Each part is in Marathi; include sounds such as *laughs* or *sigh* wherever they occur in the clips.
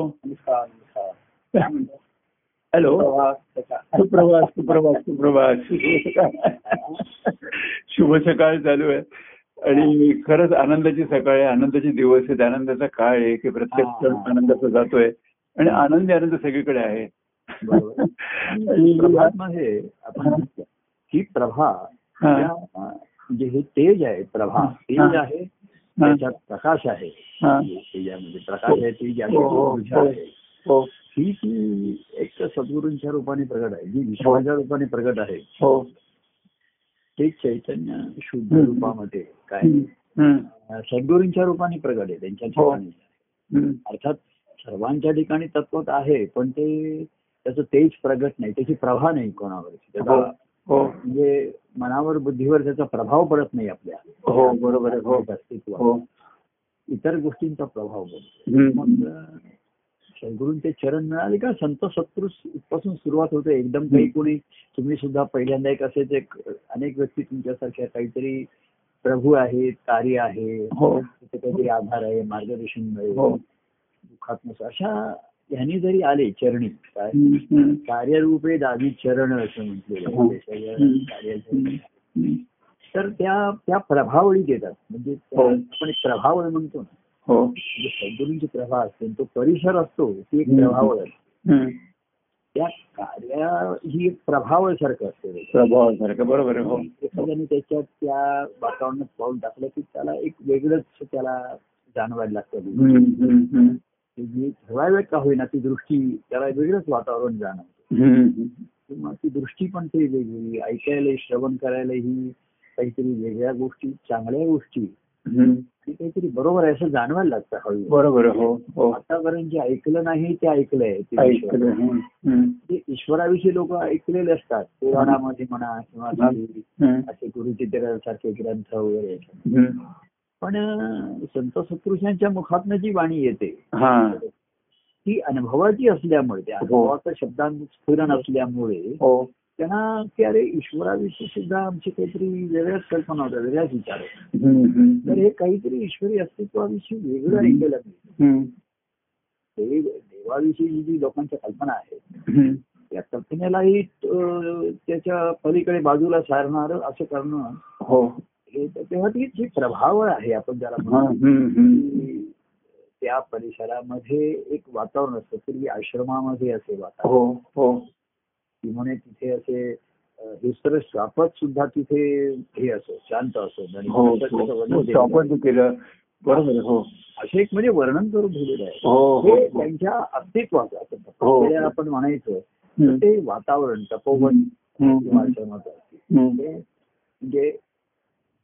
नमस्कार नमस्कार हॅलो. सुप्रभात सुप्रभात सुप्रभात *laughs* शुभ सकाळ. चालू आहे. आणि खरंच आनंदाची सकाळ आहे. आनंदाचे दिवस आहेत आनंदाचा काळ आहे की प्रत्येक क्षण. आनंदाचा जातोय. आणि आनंदी आनंद सगळीकडे आहे. बरोबर. *laughs* आणि- प्रभातमध्ये आपण ही. प्रभा म्हणजे हे तेज आहे. प्रभा तेज. आहे. त्याच्यात प्रकाश आहे. तेजामध्ये प्रकाश आहे तेज आहे हो, हो, हो. हो ती एक सद्गुरूंच्या रूपाने प्रगट आहे जी विश्वाच्या रूपाने प्रगट आहे हो. ते चैतन्य शुद्ध. रूपामध्ये काय सद्गुरूंच्या रूपाने प्रगट आहे त्यांच्या. ठिकाणी. अर्थात सर्वांच्या ठिकाणी तत्वत आहे पण ते त्याचं तेज प्रगट नाही त्याची प्रभा नाही कोणावर त्याचा म्हणजे मनावर बुद्धीवर त्याचा प्रभाव पडत नाही आपल्या. हो बरोबर आहे. हो. अस्तित्वात. हो. इतर गोष्टींचा प्रभाव पडतो. मग सद्गुरूंचे चरण मिळाले का? संत शत्रू पासून सुरुवात होते. एकदम काही कोणी तुम्ही सुद्धा पहिल्यांदा एक असेच एक अनेक व्यक्ती तुमच्यासारख्या काहीतरी प्रभू आहेत कार्य आहे हो. काहीतरी आधार आहे मार्गदर्शन मिळेल. हो. दुःखात्मक अशा ह्यांनी जरी आले चरणी. कार्यरूपे दावी चरण असं म्हटलेलं हो. हम्म. तर त्या त्या प्रभावळी देतात म्हणजे हो. आपण एक प्रभावळ म्हणतो ना हो म्हणजे सद्गुरूंची प्रभा असते तो परिसर असतो ती एक. प्रभावळ. हम्म. त्या कार्या ही एक प्रभावळ सारखं असते प्रभावासारखं बरोबर एखाद्याने त्याच्यात त्या वातावरणात पाऊल टाकलं की त्याला एक वेगळंच त्याला जाणवायला लागतं जी थोडा वेळ का होईना ती दृष्टी त्याला वेगळंच वातावरण जाणवतं. हम्म. किंवा ती दृष्टी पण ते वेगळी ऐकायला श्रवण करायला ही काहीतरी वेगळ्या गोष्टी चांगल्या गोष्टी. काहीतरी बरोबर आहे असं जाणवायला लागतं हळू बरोबर हो हो. आतापर्यंत जे ऐकलं नाही ते ऐकलंय ते ईश्वराविषयी लोक ऐकलेले असतात. पुराणामध्ये म्हणा किंवा. असे गुरुचित्रासारखे ग्रंथ वगैरे. पण संत सत्पुरुषांच्या मुखातनं जी वाणी येते हा. ती अनुभवाची असल्यामुळे त्या अनुभवाचं शब्दांत स्फुरण असल्यामुळे हो. त्यांना की अरे ईश्वराविषयी सुद्धा आमची काहीतरी वेगळ्याच कल्पना होत्या वेगळ्याच विचार. तर हे काहीतरी ईश्वरी अस्तित्वाविषयी वेगळं ऐकायला मिळतं. ते देवाविषयी जी लोकांच्या कल्पना हम्म. त्या कल्पनेलाही त्याच्या पलीकडे बाजूला सारणार असं करणं हो तेव्हा ती जी प्रभाव आहे आपण ज्याला हा. म्हणतो त्या परिसरामध्ये एक वातावरण असतं पूर्वी आश्रमामध्ये असे वातावरण हो हो. तिथे असे अं, हे सर्व श्वापत सुद्धा तिथे हे असो शांत असो हो हो. केलं. बरोबर हो. असे एक म्हणजे वर्णन करून ठेवलेलं आहे. हो त्यांच्या अस्तित्वाचं आपण म्हणायचं. ते वातावरण तपोवन आश्रमाचं म्हणजे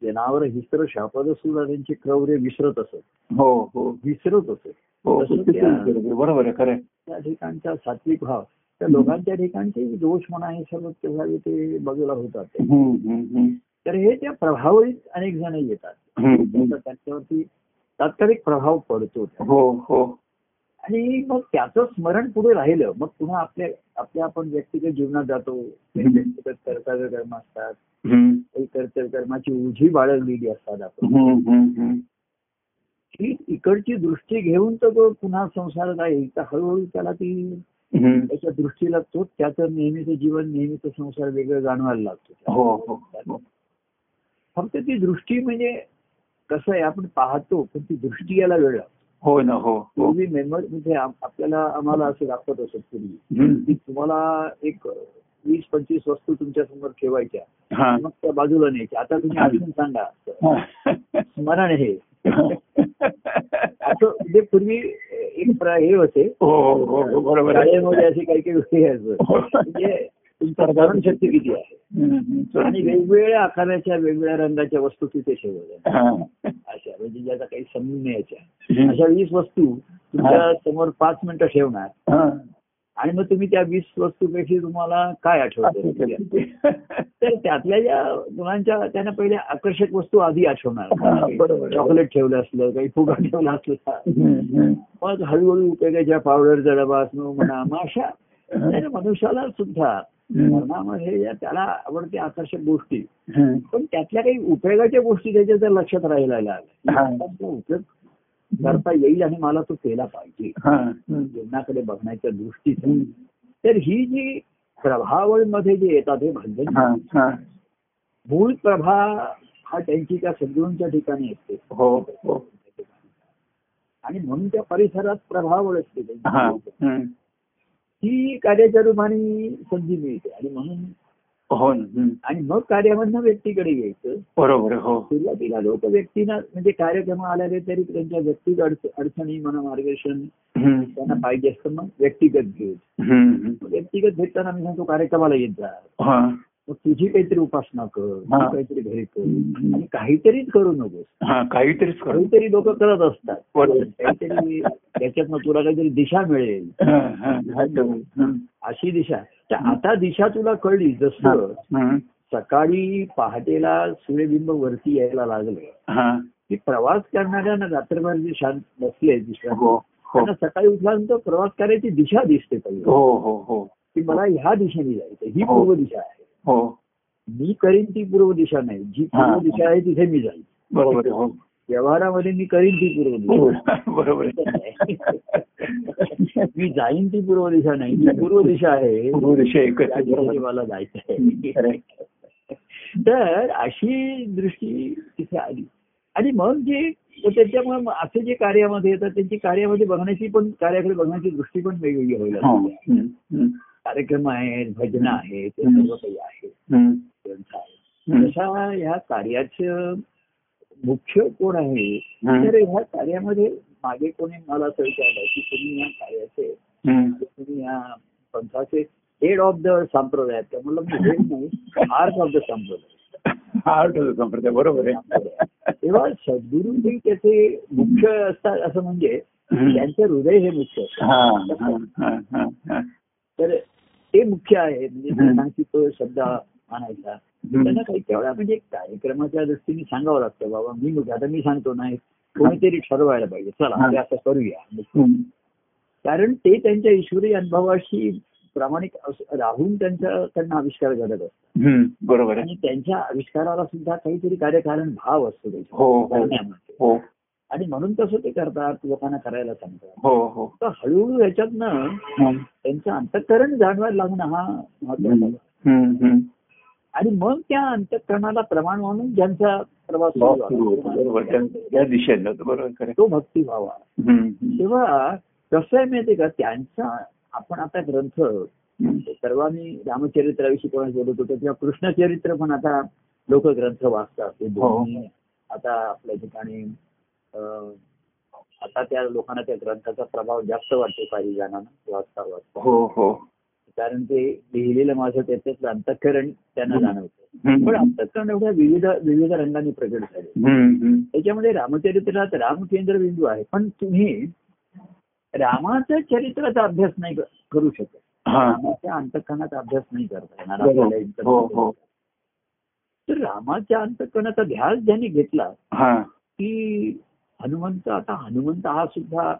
जनावर हिस्त्र शापद सुद्धा त्यांचे क्रौर्य विसरत असत हो हो. विसरत असत हो त्या- बरोबर आहे खरं. त्या ठिकाणचा सात्विक भाव त्या लोकांच्या ठिकाणचे दोष म्हणा हे सर्व तेव्हा ते बाजूला होतात. तर हे त्या प्रभावित अनेक जण येतात. त्यांच्यावरती तात्कालिक प्रभाव पडतो. हो हो. आणि मग त्याचं स्मरण पुढे राहिलं मग पुन्हा आपल्या आपल्या आपण व्यक्तिगत जीवनात जातो. व्यक्तिगत कर्तव्य कर्म असतात. काही कर्तव्य कर्माची उजी बाळगलेली असतात आपण. ही इकडची दृष्टी घेऊन तर तो पुन्हा संसारात आहे तर हळूहळू त्याला ती. त्याच्या दृष्टीला तो त्याचं नेहमीचं जीवन नेहमीचं संसार वेगळं जाणवायला लागतो हो हो हो. फक्त ती दृष्टी म्हणजे कसं आहे आपण पाहतो पण ती दृष्टी यायला वेळ लागतो हो ना हो. पूर्वी मेंबर म्हणजे आपल्याला आम्हाला असं दाखवत असत पूर्वी. तुम्हाला एक वीस पंचवीस वस्तू तुमच्यासमोर ठेवायच्या. मग त्या बाजूला न्यायच्या. आता तुम्ही आठवून सांगा. हा. स्मरण हे असं म्हणजे पूर्वी एक हे होते. हो हो हो हो शाळेमध्ये अशी काही काही गोष्टी म्हणजे तुमची शक्ती किती आहे. आणि वेगवेगळ्या आकाराच्या वेगवेगळ्या रंगाच्या वस्तू तिथे ठेवल्या. अशा म्हणजे ज्याचा काही समजून यायच्या. अशा वीस वस्तू तुमच्यासमोर पाच मिनिटं ठेवणार. आणि मग तुम्ही त्या वीस वस्तूपैकी तुम्हाला काय आठवतं तर त्यातल्या ज्या मुलांच्या त्यांना पहिले आकर्षक वस्तू आधी आठवणार. चॉकलेट ठेवलं असलं काही फुगा ठेवला असला. मग हळूहळू उपयोगाच्या पावडरचा डबा असणं म्हणा मग अशा मनुष्याला सुद्धा मरणामध्ये या त्याला आवडते आकर्षक गोष्टी. पण त्यातल्या काही उपयोगाच्या गोष्टी त्याच्या जर लक्षात राहिला हा. लागल्या उपयोग करता येईल आणि मला तो केला पाहिजे. हा. जीवनाकडे बघण्याच्या दृष्टीतून तर ही जी प्रभावळमध्ये जे येतात हे भंजन हा हा. मूळ प्रभा हा त्यांची त्या सद्गुरूंच्या ठिकाणी असते हो हो. आणि म्हणून त्या परिसरात प्रभावळ असते. हा कार्याच्या रूपाने संधी मिळते. आणि म्हणून हो. आणि मग कार्यामधनं व्यक्तीकडे यायचं बरोबर हो. सुरुवातीला लोक व्यक्तीना म्हणजे कार्यक्रम आलेले तरी त्यांच्या व्यक्तिगत अडच- अडचणी म्हणा मार्गदर्शन. त्यांना पाहिजे असतं मग व्यक्तिगत घेत. व्यक्तिगत घेताना मी सांगतो कार्यक्रमाला येत जा. तुझी काहीतरी उपासना कर काहीतरी घरी कर. आणि काहीतरीच करू नकोस. हा काहीतरीच काहीतरी लोक करत असतात. काहीतरी त्याच्यातनं तुला काहीतरी दिशा मिळेल. अशी दिशा. तर आता दिशा तुला कळली जसं. सकाळी पहाटेला सूर्यबिंब वरती यायला लागलं. हा. की प्रवास करणाऱ्या ना रात्रभर जे शांत बसले विश्रांती हो हो. त्यांना सकाळी उठल्यानंतर प्रवास करायची दिशा दिसते पहिली. हो की मला ह्या दिशेने जायचं हो. पूर्व दिशा आहे. हो. मी करीन ती पूर्व दिशा नाही. जी पूर्व. दिशा आहे तिथे मी जाईल बरोबर. हो. व्यवहारामध्ये मी करीन ती पूर्व दिशा. बरोबर. *laughs* मी जाईन ती पूर्व दिशा नाही. ती पूर्व दिशा आहे पूर्व दिशा मला जायचं आहे. तर अशी दृष्टी तिथे आली. आणि मग जे त्याच्यामुळे असे जे कार्यामध्ये येतात त्यांची कार्यामध्ये बघण्याची पण कार्याकडे बघण्याची दृष्टी पण वेगवेगळी व्हायला हो. हम्म. कार्यक्रम आहेत भजन आहेत ते. सर्व काही आहे. आहे हम्म. तशा ह्या कार्याचं मुख्य कोण आहे. तर ह्या कार्यामध्ये मागे कोणी मला असं विचारलं की तुम्ही या कार्याचे. तुम्ही या पंथाचे हेड ऑफ द संप्रदाय म्हणलं मी हेड नाही हार्ट ऑफ द संप्रदाय आर्ट होतं संप्रदाय बरोबर आहे तेव्हा सद्गुरू हे त्याचे मुख्य असतात असं म्हणजे. त्यांचं हृदय हे मुख्य असतं हा तर ते मुख्य आहे म्हणजे तो शब्द आणायचा. त्यांना काही तेवढा म्हणजे कार्यक्रमाच्या दृष्टीने सांगावं लागतं बाबा मी आता मी सांगतो नाही कोणीतरी ठरवायला पाहिजे चला हा. असं करूया. कारण ते त्यांच्या ईश्वरी अनुभवाशी प्रामाणिक राहून त्यांच्या त्यांना आविष्कार घडत हम्म. बरोबर आणि त्यांच्या आविष्काराला सुद्धा काहीतरी कार्यकारण भाव असतो त्याच्या हो हो. हो आणि म्हणून तसं ते करतात लोकांना करायला सांगतात तर हळूहळू याच्यातनं. त्यांचं अंतःकरण जाणवायला लागणं हा महत्त्वाचा. आणि मग त्या अंतःकरणाला प्रमाण म्हणून ज्यांचा प्रवास त्या- दिशेने. बरोबर. तो भक्तिभाव आहे हम्म. तेव्हा कसं आहे माहितीये का त्यांचा आपण आता ग्रंथ. सर्वांनी रामचरित्राविषयी कोणाच बोलत होतो किंवा कृष्णचरित्र पण आता लोक ग्रंथ वाचतात ते हो. आता आपल्या ठिकाणी आता त्या लोकांना त्या ग्रंथाचा प्रभाव जास्त वाटतो काही जणांना वाचता वाचता हो हो कारण ते लिहिलेलं माझं त्याच्यातलं अंतःकरण त्यांना. जाणवतं. पण अंतःकरण एवढ्या विविध विविध रंगाने प्रगट झाले. त्याच्यामध्ये रामचरित्रात रामकेंद्र बिंदू आहे. पण तुम्ही रामाच्या चरित्राचा अभ्यास नाही करू शकत. रामाच्या अंतकरणाचा अभ्यास नाही करता येणार हो हो. तर रामाच्या अंतकरणाचा ध्यास ज्यांनी घेतला हा. की हनुमंत आता हनुमंत हा सुद्धा.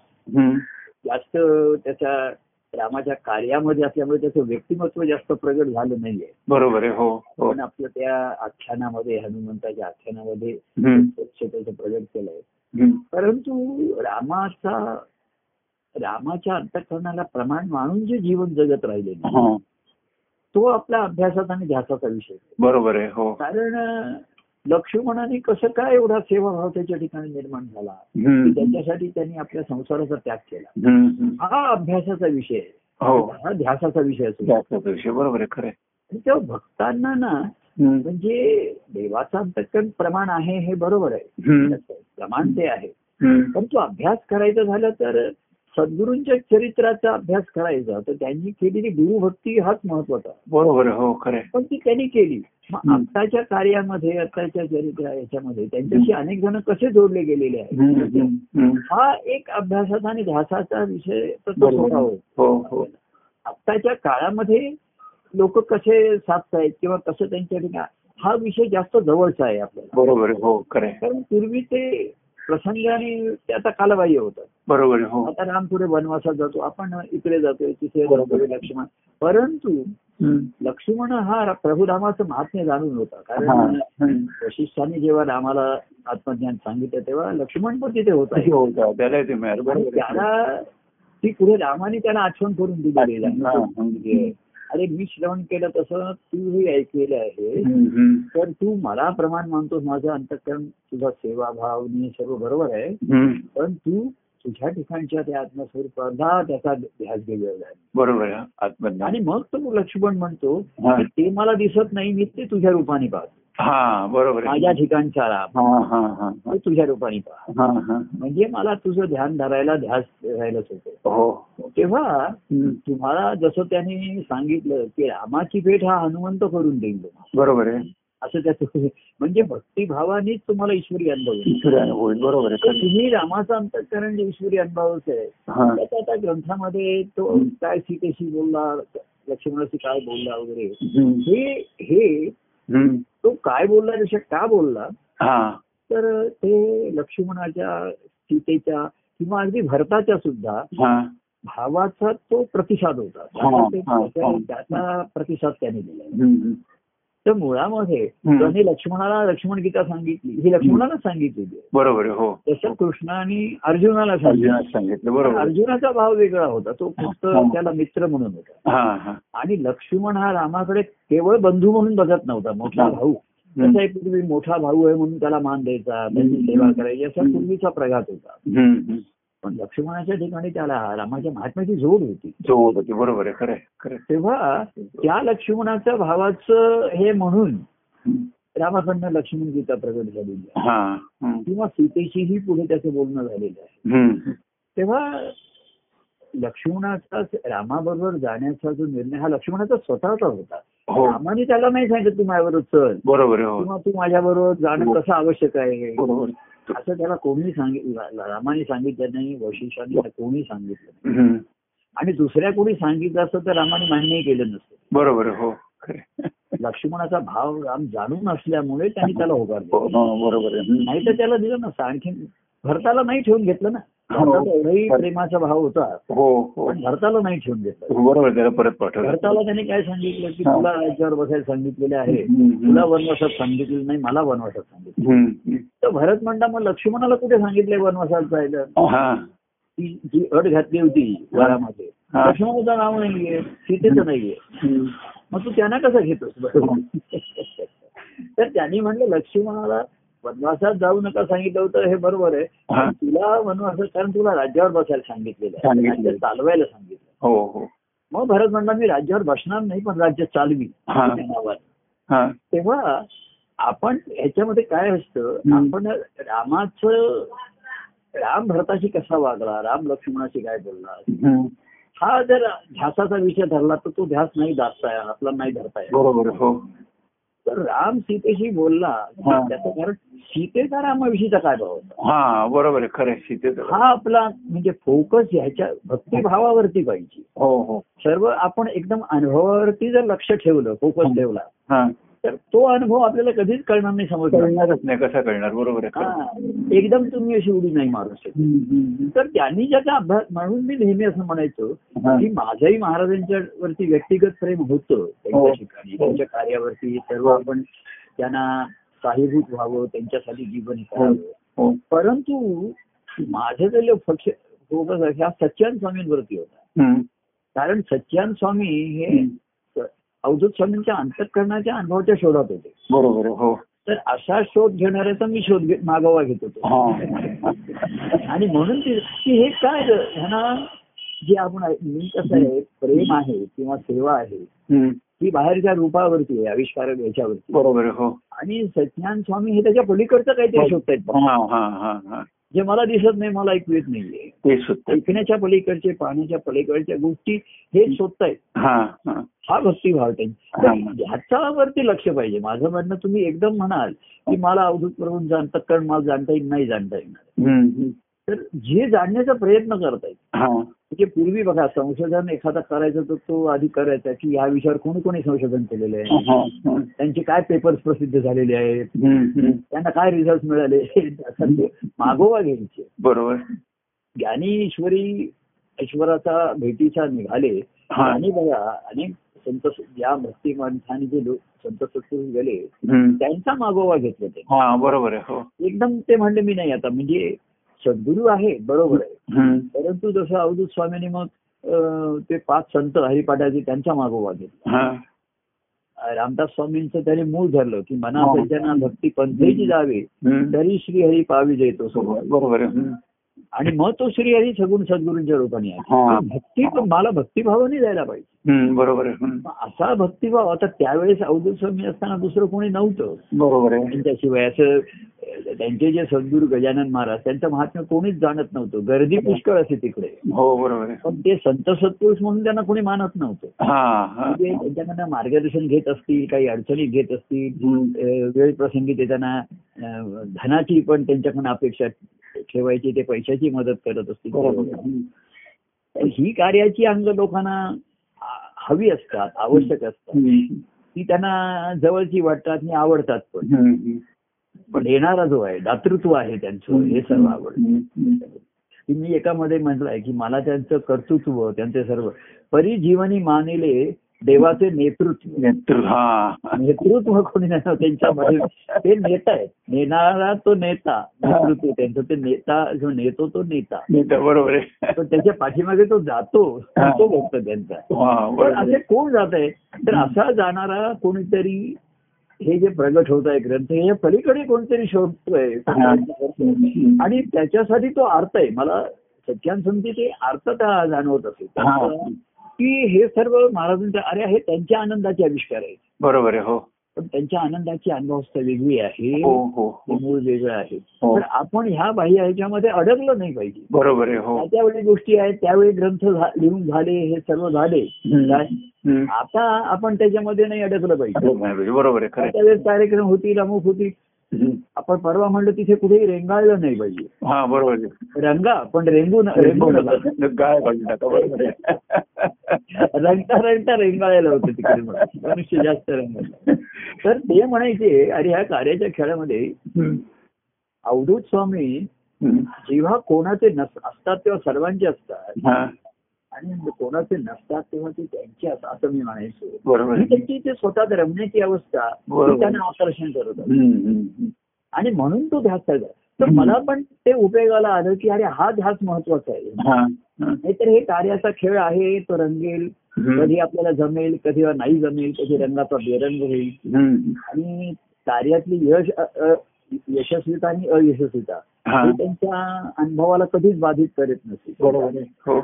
जास्त त्याच्या रामाच्या कार्यामध्ये असल्यामुळे त्याचं व्यक्तिमत्व जास्त प्रगट झालं नाहीये बरोबर आहे हो हो पण आपलं त्या आख्यानामध्ये हनुमंताच्या आख्यानामध्ये. स्वच्छतेचं प्रगट केलंय. परंतु रामाचा रामाच्या अंतकरणाला प्रमाण मानून जे जीवन जगत राहिले हा. तो आपला अभ्यासाचा आणि ध्यासाचा विषय. बरोबर आहे हो कारण लक्ष्मणाने कसं काय एवढा सेवाभाव त्याच्या ठिकाणी निर्माण झाला. त्याच्यासाठी त्यांनी आपल्या संसाराचा त्याग केला. हा अभ्यासाचा विषय. हो हा ध्यासाचा विषय असतो बरोबर आहे खरं तेव्हा भक्तांना ना. म्हणजे देवाचं अंतकरण प्रमाण आहे हे बरोबर आहे. प्रमाण ते आहे हम्म. परंतु अभ्यास करायचा झाला तर सद्गुरूंच्या चरित्राचा अभ्यास करायचा तर त्यांनी केलेली गुरुभक्ती हाच महत्त्वाचा बरोबर हो खरं. पण ती त्यांनी केली मग. आत्ताच्या कार्यामध्ये आत्ताच्या चरित्रा याच्यामध्ये त्यांच्याशी अनेक जण कसे जोडले गेलेले. आहेत. हा एक अभ्यासाचा आणि ध्यासाचा विषय. हो हो आत्ताच्या काळामध्ये लोक कसे साधतायत किंवा कसं त्यांच्या ठिकाणी हा विषय जास्त जवळचा आहे आपल्याला बरोबर हो खरं. कारण पूर्वी ते प्रसंगाने ते आता कालबाह्य होतं बरोबर हो आता राम पुढे वनवासात जातो आपण इकडे जातोय तिथे लक्ष्मण परंतु. लक्ष्मण हा प्रभू रामाचं महात्म्य जाणून होता. कारण. वशिष्ठांनी जेव्हा रामाला आत्मज्ञान सांगितलं तेव्हा लक्ष्मण पण तिथे होता त्याला ते आणि पुढे रामाने त्याला आठवण करून दिलेली. म्हणजे, अरे मी श्रवण केलं तसं तू हे ऐकलेलं आहे. तर तू मला प्रमाण मानतोस माझं अंतकरण तुझा सेवाभाव नि सर्व बरोबर आहे. पण तू तुझ्या ठिकाणच्या त्या आत्मस्वरूपाला त्याचा ध्यास गेलेला आहे. बरोबर आणि मग तो लक्ष्मण म्हणतो ते मला दिसत नाही मी ते तुझ्या रूपाने पाहतो. हा बरोबर माझ्या ठिकाणचा राम हा हा हा तो तुझ्या रूपाने पाह हा हा म्हणजे मला तुझं ध्यान धरायला ध्यास राहिलंच होतं हो तेव्हा. तुम्हाला जसं त्याने सांगितलं की रामाची भेट हा हनुमंत करून देईल. बरोबर आहे असं त्याचं *laughs* म्हणजे भक्तिभावानेच तुम्हाला ईश्वरी अनुभव बरोबर. तुम्ही रामाचं अंतकरण जे ईश्वरी अनुभवच आहे हा त्याच्या आता ग्रंथामध्ये तो. काय सीतेशी बोलला लक्ष्मणाशी काय बोलला वगैरे. हे हे. तो काय बोलला ऋषभ का बोलला तर ते लक्ष्मणाच्या सीतेच्या किंवा अगदी भरताच्या सुद्धा भावाचा तो प्रतिसाद होता. त्याचा प्रतिसाद त्याने दिला. तर मुळामध्ये. त्याने लक्ष्मणाला लक्ष्मण गीता सांगितली ही लक्ष्मणाला सांगितलेली आहे बरोबर हो तसं कृष्णाने अर्जुनाला सांगितलं सांगितलं बरोबर. अर्जुनाचा भाव वेगळा होता तो फक्त. त्याला मित्र म्हणून होता आणि लक्ष्मण हा रामाकडे केवळ बंधू म्हणून बघत नव्हता मोठा. भाऊ. तसा एक पूर्वी मोठा भाऊ आहे म्हणून त्याला मान द्यायचा त्याची. सेवा करायची असा. पूर्वीचा प्रघात होता. पण लक्ष्मणाच्या ठिकाणी त्याला रामाच्या महात्म्याची जोड होती. जो होतं. बरोबर आहे. खरं खरं. तेव्हा त्या लक्ष्मणाच्या भावाचं हे म्हणून. रामाकडनं लक्ष्मण गीता प्रगट झालेली आहे. हा. किंवा सीतेशीही पुढे त्याचं बोलणं झालेलं आहे. तेव्हा लक्ष्मणाचा रामाबरोबर जाण्याचा जो निर्णय हा लक्ष्मणाचा स्वतःचा होता. हो. रामाने त्याला नाही सांगितलं तू माझ्याबरोबर चल. बरोबर हो. किंवा तू माझ्याबरोबर जाणं हो. कसं आवश्यक आहे बरोबर. असं त्याला कोणी सांगितलं रामाने सांगितलं नाही वशिष्ठाने कोणी सांगितलं नाही. आणि दुसऱ्या कोणी सांगितलं असतं तर रामाने मान्यही केलं नसतं. बरोबर हो. लक्ष्मणाचा भाव राम जाणून असल्यामुळे त्यांनी त्याला होकार हो, हो, बरोबर. नाही तर त्याला दिलं नसतं. आणखी भरताला नाही ठेवून घेतलं ना. हो. एवढाही प्रेमाचा भाव होता. हो हो. पण भरताला नाही ठेवून घेतलं. बरोबर आहे, त्याला परत पाठवलं. भरताला त्याने काय सांगितलं की हा. तुला याच्यावर बसायला सांगितलेले आहे. तुला वनवासात सांगितलेलं नाही मला वनवासात सांगितलं. तर भरत म्हणता मग लक्ष्मणाला कुठे सांगितलंय वनवासात जायला? हा. ती जी अट घातली होती वरामध्ये हा. लक्ष्मणाचं नाव नाहीये सीतेचं नाहीये. मग तू त्यांना कसं घेतोस? बरोबर *laughs* तर त्यांनी म्हणलं लक्ष्मणाला वनवासात जाऊ नका सांगितलं होतं हे बरोबर आहे. तुला वनवासात कारण तुला राज्यावर बसायला सांगितलेलं आहे. राज्य चालवायला सांगितलं हो हो. मग भरत म्हणला मी राज्यावर बसणार नाही पण राज्य चालवी तेव्हा आपण ह्याच्यामध्ये काय असतं. आपण रामाचं राम भरताशी कसा वागला राम लक्ष्मणाशी काय बोलला. हा जर ध्यासाचा विषय धरला तर तो ध्यास नाही दाखताय आपला नाही हो. तर राम सीतेशी बोलला. त्याचं कारण सीतेचा रामाविषयीचा काय भाव होता? हा बरोबर आहे खरं सीतेचं हा आपला म्हणजे फोकस ह्याच्या भक्तिभावावरती पाहिजे. हो हो. सर्व आपण एकदम अनुभवावरती जर लक्ष ठेवलं फोकस ठेवला तर तो अनुभव आपल्याला कधीच कळणार नाही समजणार कळणारच नाही कसा कळणार बरोबर आहे. हा. एकदम तुम्ही अशी उडी नाही मारू शकत तर त्यांनी ज्याचा अभ्यास म्हणून मी नेहमी असं म्हणायचो हा. की माझंही महाराजांच्या वरती व्यक्तिगत प्रेम होतं हो. त्यांच्या ठिकाणी त्यांच्या कार्यावरती सर्व आपण त्यांना साहिभूत व्हावं त्यांच्यासाठी जीवन करावं हो परंतु माझं जे पक्ष फोकस आहे हा सच्चान स्वामींवरती होता. कारण सच्चान स्वामी हे अवधूत स्वामींच्या अंतकरणाच्या अनुभवाच्या शोधात होते. बरोबर हो. तर असा शोध घेणाऱ्याचा मी शोध मागोवा घेत होतो. आणि म्हणून की हे काय? ह्यांना जे आपण मी कसं आहे प्रेम आहे किंवा सेवा आहे. ती बाहेरच्या रूपावरती आहे आविष्कार याच्यावरती. बरोबर हो. आणि सज्ञान स्वामी हे त्याच्या पलीकडचं काहीतरी शोधतायत. जे मला दिसत नाही मला ऐकू येत नाहीये. ऐकण्याच्या पलीकडचे पाहण्याच्या पलीकडच्या गोष्टी हे शोधतायत. हा हा. हा भक्तिभाव. त्यांनी ह्याच्यावरती लक्ष पाहिजे. माझं म्हणणं तुम्ही एकदम म्हणाल की मला अवधूत प्रभून जाणतात कारण मला जाणता येईल नाही जाणता येणार. तर जे जाणण्याचा प्रयत्न करतायत हा. म्हणजे पूर्वी बघा संशोधन एखादा करायचं तर तो आधी करायचा की या विषयावर कोणी कोणी संशोधन केलेलं आहे. त्यांचे काय पेपर्स प्रसिद्ध झालेले आहेत. त्यांना काय रिझल्ट मिळाले? मागोवा घ्यायचे. बरोबर. ज्ञानी ईश्वरी ईश्वराचा भेटीचा निघाले. हा. आणि बघा अनेक संत ज्या भक्ती माणसाने जे लोक संत सत्पुरुष गेले. त्यांचा मागोवा घेतला ते बरोबर आहे हो. एकदम ते म्हणले मी नाही आता. म्हणजे सद्गुरू आहे बरोबर आहे. परंतु जसं अवधूत स्वामींनी मग ते पाच संत हरिपाठाचे त्यांचा मागोवा घेतला हा रामदास स्वामींचं त्याने मूळ धरलं की मना हो. सज्जना भक्ती पंथेची जावे. तरी श्रीहरी पावी जयतो सोबत बरोबर. आणि मग तो श्रीहरी सगुण सद्गुरूंच्या रूपाने भक्ती पण मला भक्तिभावाने जायला पाहिजे. बरोबर असा भक्तिभाव आता त्यावेळेस अवधूत स्वामी असताना दुसरं कोणी नव्हतं. बरोबर आहे. त्यांच्याशिवाय असं त्यांचे जे सद्गुरू गजानन महाराज त्यांचं महात्म्य कोणीच जाणत नव्हतं. गर्दी पुष्कळ असे तिकडे. हो बरोबर पण ते संत सत्पुरुष म्हणून त्यांना कोणी मानत नव्हतं. हा हा. म्हणजे त्यांच्याकडनं मार्गदर्शन घेत असतील काही अडचणी घेत असतील वेळ प्रसंगी ते त्यांना धनाची पण त्यांच्याकडनं अपेक्षा ठेवायची ते पैशाची मदत करत असतील आहे. तर ही कार्याची अंग लोकांना हवी असतात आवश्यक असतात. ती त्यांना जवळची वाटतात आणि आवडतात पण. पण येणारा जो आहे दातृत्व आहे त्यांचं हे सर्व आवडतं. की मी एकामध्ये म्हटलंय की मला त्यांचं कर्तृत्व त्यांचे सर्व परिजीवनी मानिले देवाचे नेतृत्व नेतृत्व हा. नेतृत्व कोणी नाही त्यांच्यामध्ये. ते नेता आहेत. नेणारा तो नेता नेतृत्व त्यांचं. ते नेता जो नेतो तो नेता. नेता बरोबर आहे. पण त्याच्या पाठीमागे तो जातो. हा. तो भक्त त्यांचा. हा असे आहे. कोण जात आहे? तर असा जाणारा कोणीतरी हे जे प्रगट होत आहे ग्रंथ हे पलीकडे कोणतरी शोधतोय. हा. आणि त्याच्यासाठी तो अर्थ आहे. मला सत्यांसंती ते अर्थता जाणवत असेल. हा. की हे सर्व महाराजांच्या अरे हे त्यांच्या आनंदाचे आविष्कार आहे बरोबर आहे हो. पण त्यांच्या आनंदाची अनुभवस्था वेगळी आहे. हो हो हो. मूळ वेगळं आहे. तर आपण ह्या बाह्य ह्याच्यामध्ये अडकलं नाही पाहिजे. बरोबर आहे हो. त्या त्यावेळी गोष्टी आहेत त्यावेळी ग्रंथ लिहून झाले हे सर्व झाले. आता आपण त्याच्यामध्ये नाही अडकलं पाहिजे. बरोबर आहे. त्यावेळेस कार्यक्रम होतील अमुक होतील. आपण परवा म्हणलं तिथे कुठेही रेंगाळलं नाही पाहिजे. हा बरोबर रंगा पण रेंगू रेंगू नका. रंगता रंगता रेंगाळायला होतं तिकडे. मनुष्य जास्त रंगायला तर ते म्हणायचे अरे ह्या कार्याच्या खेळामध्ये. अवधूत स्वामी. जेव्हा कोणाचे नस असतात तेव्हा सर्वांचे असतात. आणि कोणाचे नसतात तेव्हा ते त्यांचे असतात असं मी म्हणायचो बरोबर आहे त्यांची ते स्वतःत रमण्याची अवस्था त्यांना आकर्षण करत. आणि म्हणून तो ध्यास करतात तर. मला पण ते उपयोगाला आलं की अरे हा ध्यास महत्त्वाचा आहे. नाहीतर हे कार्याचा खेळ आहे तो रंगेल. कधी आपल्याला जमेल कधी नाही जमेल कधी रंगाचा बेरंग होईल. आणि कार्यातली यश यशस्वीता आणि अयशस्वीता हा. त्यांच्या अनुभवाला कधीच बाधित करत नसेल बरोबर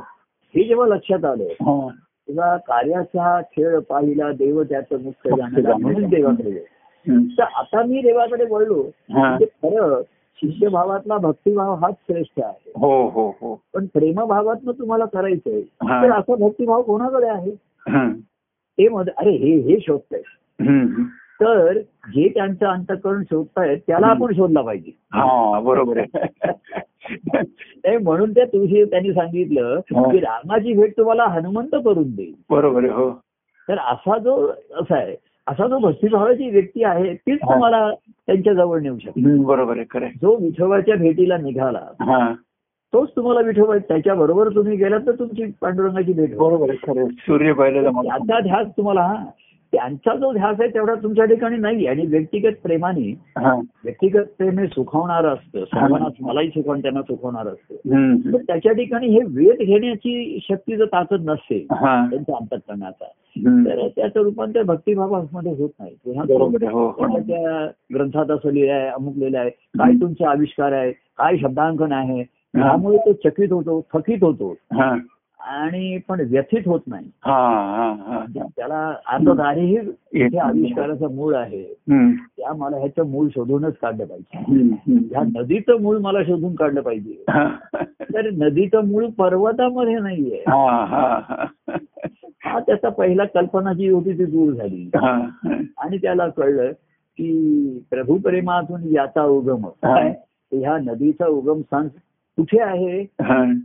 हो जेव्हा लक्षात आलं हा. तेव्हा कार्याचा खेळ पाहिला देव त्याचं जाणला. म्हणून देवाकडे. तर आता मी देवाकडे वळलो. म्हणजे खरं शिष्यभावातला भक्तिभाव हाच श्रेष्ठ आहे हो हो हो पण प्रेमभावातनं तुम्हाला करायचंय. तर असा भक्तिभाव कोणाकडे आहे. ते मध्ये अरे हे हे शोधताय. तर जे त्यांचं अंतकरण शोधतायत त्याला आपण शोधला पाहिजे हा बरोबर आहे *laughs* म्हणून त्या तुळशी त्यांनी सांगितलं. की रामाची भेट तुम्हाला हनुमंत करून देईल बरोबर आहे हो तर असा जो असा आहे असा जो भक्तिभावाची व्यक्ती आहे तीच. तुम्हाला त्यांच्या जवळ नेऊ शकते बरोबर आहे. जो विठोबाच्या भेटीला निघाला हा तोच तुम्हाला विठोबा त्याच्या बरोबर तुम्ही गेलात तर तुमची पांडुरंगाची भेट. बरोबर आहे खरं आहे. सूर्य पाहिलेला त्याचा ध्यास तुम्हाला हा त्यांचा जो ध्यास आहे तेवढा तुमच्या ठिकाणी नाही आणि व्यक्तिगत प्रेमाने व्यक्तिगत प्रेम हे सुखवणारं असतं. सर्वांना मलाही सुखवण त्यांना सुखवणारं असतं. तर त्याच्या ठिकाणी हे वेध घेण्याची शक्ती जर ताकद नसते त्यांच्या अंतकरणाचा. तर त्याचं रूपांतर भक्तिभावामध्ये होत नाही. तेव्हा तो बरोबर आहे हो हो. त्या ग्रंथात असं लिहिलं आहे अमुक लिहिलं आहे काय तुमचे आविष्कार आहे काय शब्दांकन आहे त्यामुळे तो चकित होतो थकीत होतो. आणि पण व्यथित होत नाही. हा हा हा. त्याला अरे हे आविष्काराचं मूळ आहे. त्या मला ह्याचं मूळ शोधूनच काढलं पाहिजे. ह्या. नदीचं मूळ मला शोधून काढलं पाहिजे. हा. तर नदीचं मूळ पर्वतामध्ये नाहीये. हा हा. हा हा त्याचा पहिला कल्पना जी होती ती दूर झाली. हा. आणि त्याला कळलं की प्रभू प्रेमातून याचा उगम. ह्या नदीचा उगम स्थान कुठे आहे.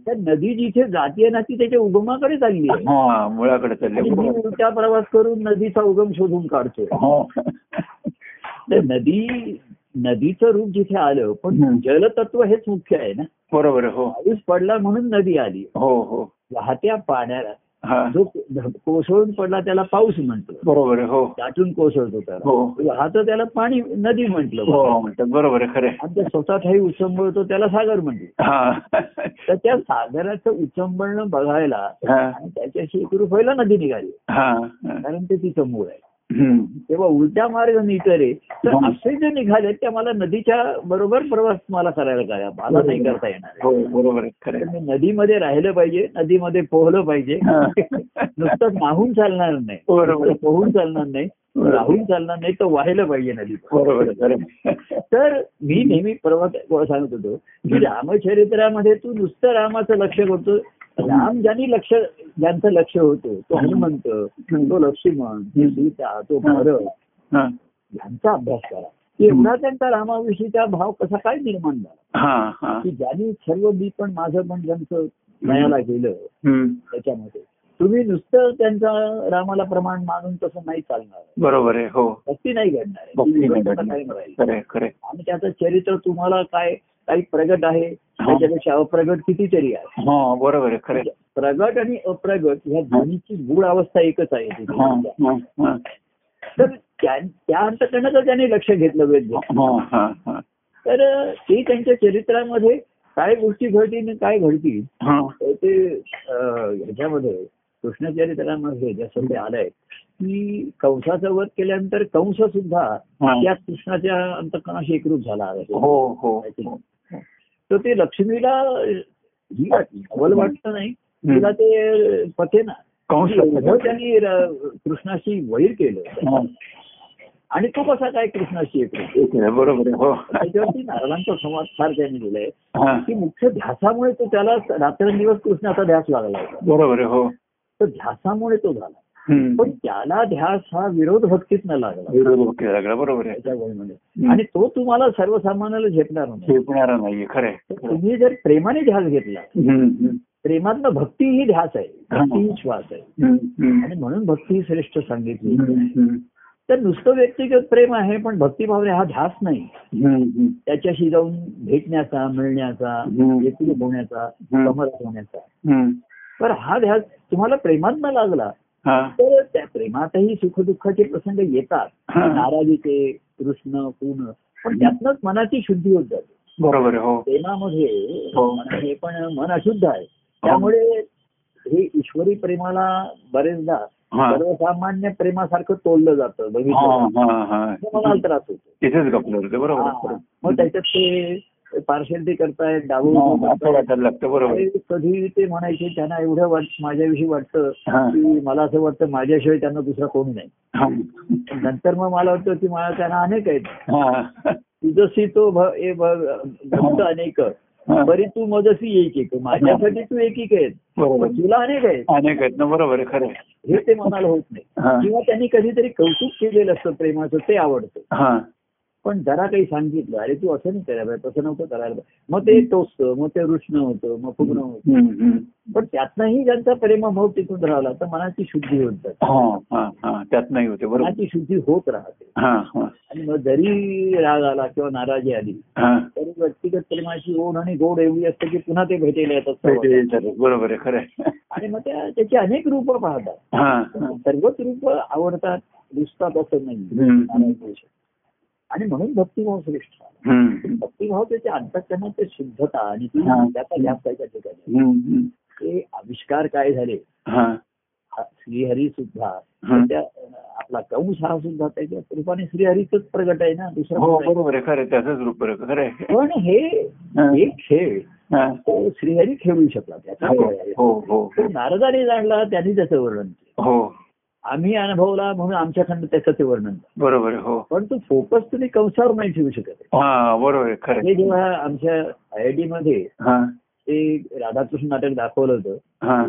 त्या नदी जिथे जाते ना ती त्याच्या उगमाकडे चालली आहे. हा मुळाकडे चालले उलटा प्रवास करून नदीचा उगम शोधून काढतोय. हो. तर नदी नदीचं रूप जिथे आलं पण. जलतत्व हेच मुख्य आहे ना. बरोबर हो. पाऊस पडला म्हणून नदी आली. हो हो. वाहत्या पाण्याला जो कोसळून पडला त्याला पाऊस म्हणतो. बरोबर हो. दाटून कोसळतो त्याला. हो. वाहतं त्याला पाणी नदी म्हटलं. हो बरोबर खरे आणि ते स्वतः काही उचंबळतो त्याला सागर म्हणतो. हा. तर त्या सागराचं उचंबळणं बघायला हा. आणि त्याच्याशी एकरूप व्हायला नदी निघाली. हा. कारण ते तिचं मूळ आहे. तेव्हा उलटा मार्ग निकरे तर हं. असे जे निघाले त्या मला नदीच्या बरोबर प्रवास मला करायला काय मला नाही करता येणार. हो बरोबर तर मी नदीमध्ये राहिलं पाहिजे नदीमध्ये पोहलं पाहिजे. नुसतं नाहून चालणार नाही. बरोबर. पोहून चालणार नाही. राहून चालणार नाही तर व्हायला पाहिजे नदी बरोबर तर मी नेहमी प्रवास सांगत होतो की रामचरित्रामध्ये तू नुसतं रामाचं लक्ष करतो राम ज्यांनी लक्ष ज्यांचं लक्ष होतं तो हनुमंत तो लक्ष्मण ती सीता तो भरत यांचा अभ्यास करा. एवढा त्यांचा रामाविषयीचा भाव कसा काय निर्माण झाला? हा हा. की ज्यांनी सर्व मी पण माझं पण ज्यांचं लयाला गेलं. त्याच्यामध्ये. तुम्ही नुसतं त्यांचा रामाला प्रमाण मानून तसं नाही चालणार. बरोबर आहे हो. भक्ती नाही घडणार आणि त्याचं चरित्र तुम्हाला काय काही प्रगट आहे त्याच्यापेक्षा अप्रगट कितीतरी आहे. हा बरोबर आहे खरे प्रगट आणि अप्रगट ह्या दोन्हीची मूळ अवस्था एकच आहे. हा हा हा. तर त्या अंतकरणाचं त्याने लक्ष घेतलं वेद हा हा हा. तर ते त्यांच्या चरित्रामध्ये काय गोष्टी घडतील आणि काय घडतील ते ह्याच्यामध्ये कृष्णचरित्रामध्ये जसं ते आलंय की कंसाचा वध केल्यानंतर कंस सुद्धा. त्या कृष्णाच्या अंतकरणाशी एकरूप झाला आहे. हो हो हो. तर ते लक्ष्मीला वाटली अवल वाटलं नाही. तिला ते पथे ना. त्यांनी कृष्णाशी वैर केलं. आणि तो कसा काय कृष्णाशी आहे, बरोबर आहे हो. त्याच्यावरती नारळांचा संवाद फार त्यांनी दिलाय. की मुख्य ध्यासामुळे तो त्याला रात्रंदिवस कृष्णाचा ध्यास लागला होता. बरोबर हो. तर ध्यासामुळे तो झाला. पण त्याला ध्यास हा विरोध भक्तीतनं लागला. विरोध केला लागला बरोबर आहे. आणि तो तुम्हाला सर्वसामान्याला झेपणार नाही. झेपणारा नाहीये खरे तर तुम्ही जर प्रेमाने ध्यास घेतला प्रेमातनं भक्ती ही ध्यास आहे भक्ती ही श्वास आहे. आणि म्हणून भक्ती ही श्रेष्ठ सांगितली. तर नुसतं व्यक्तिगत प्रेम आहे पण भक्तिभावने हा ध्यास नाही. त्याच्याशी जाऊन भेटण्याचा मिळण्याचा. एकरूप होण्याचा. समरस होण्याचा. तर हा ध्यास तुम्हाला प्रेमातनं लागला तर त्या प्रेमातही सुखदुःखाचे प्रसंग येतात. हा. नाराजीचे कृष्ण पूर्ण. पण त्यातनंच मनाची शुद्धी होत जाते. बरोबर हो. प्रेमामध्ये हो. हे पण मन अशुद्ध आहे. त्यामुळे हे ईश्वरी प्रेमाला बरेचदा हा. सर्वसामान्य प्रेमासारखं तोडलं जातं. हा, बघितलं हा, हा. मला त्रास होतो. हा. मग त्याच्यात ते पार्शलिटी करतायत हा, डावून आहे. कधी ते म्हणायचे त्यांना एवढं वाट माझ्याविषयी वाटतं हा. की मला असं वाटतं माझ्याशिवाय त्यांना दुसरा कोणी नाही हा. नंतर मग मला वाटतं की मला त्यांना अनेक आहेत हा. तुझसी तो भक्त अनेक हा. बरी तू मजसी एक एक माझ्यासाठी तू एकीक आहेत तुला अनेक आहेत अनेक आहेत ना बरोबर खरं. हे ते मनाला होत हा. नाही किंवा त्यांनी कधीतरी कौतुक केलेलं असतं प्रेमाचं ते आवडतं हा पण जरा काही सांगितलं. अरे तू असं नाही करायला पाहिजे तसं नव्हतं करायला पाहिजे. मग ते टोचतं मग ते रुष्ण होतं मग फुगणं होतं. पण त्यातनंही ज्यांचा प्रेमभाव टिकून राहिला तर मनाची शुद्धी होत जाते. हा हा हा. त्यात नाही होते मनाची शुद्धी होत राहते. आणि मग जरी राग आला किंवा नाराजी आली तरी व्यक्तिगत प्रेमाची ओढ आणि गोड एवढी असते की पुन्हा ते भेटायला येतात. बरोबर आहे खरं. आणि मग त्या त्याची अनेक रूप पाहतात. सर्वच रूप आवडतात दिसतात असं नाही. आणि म्हणून भक्तिभाव श्रेष्ठ. भक्तिभाव त्याच्या अंतकरणात ते शुद्धता आणि ती. त्याचा ध्यास त्याच्या ठिकाणी हम्म, हम्म. ते आविष्कार काय झाले श्रीहरी सुद्धा. त्या आपला कंस हा सुद्धा त्याच्या रूपाने श्रीहरीच प्रगट आहे ना दुसरा हो? बरोबर आहे खरं आहे. त्याचंच रूप पण हे. एक खेळ हा. तो श्रीहरी खेळू शकला त्याचा हो. हो नारदाने जाणला त्यांनी त्याचं वर्णन केलं हो आम्ही अनुभवला म्हणून आमच्याकडनं त्याचं ते वर्णन. बरोबर हो. पण तो फोकस तुम्ही कंसावर नाही ठेवू शकत हा बरोबर हे. जेव्हा आमच्या आय आय टी मध्ये हा. ते राधाकृष्ण नाटक दाखवलं होतं हा.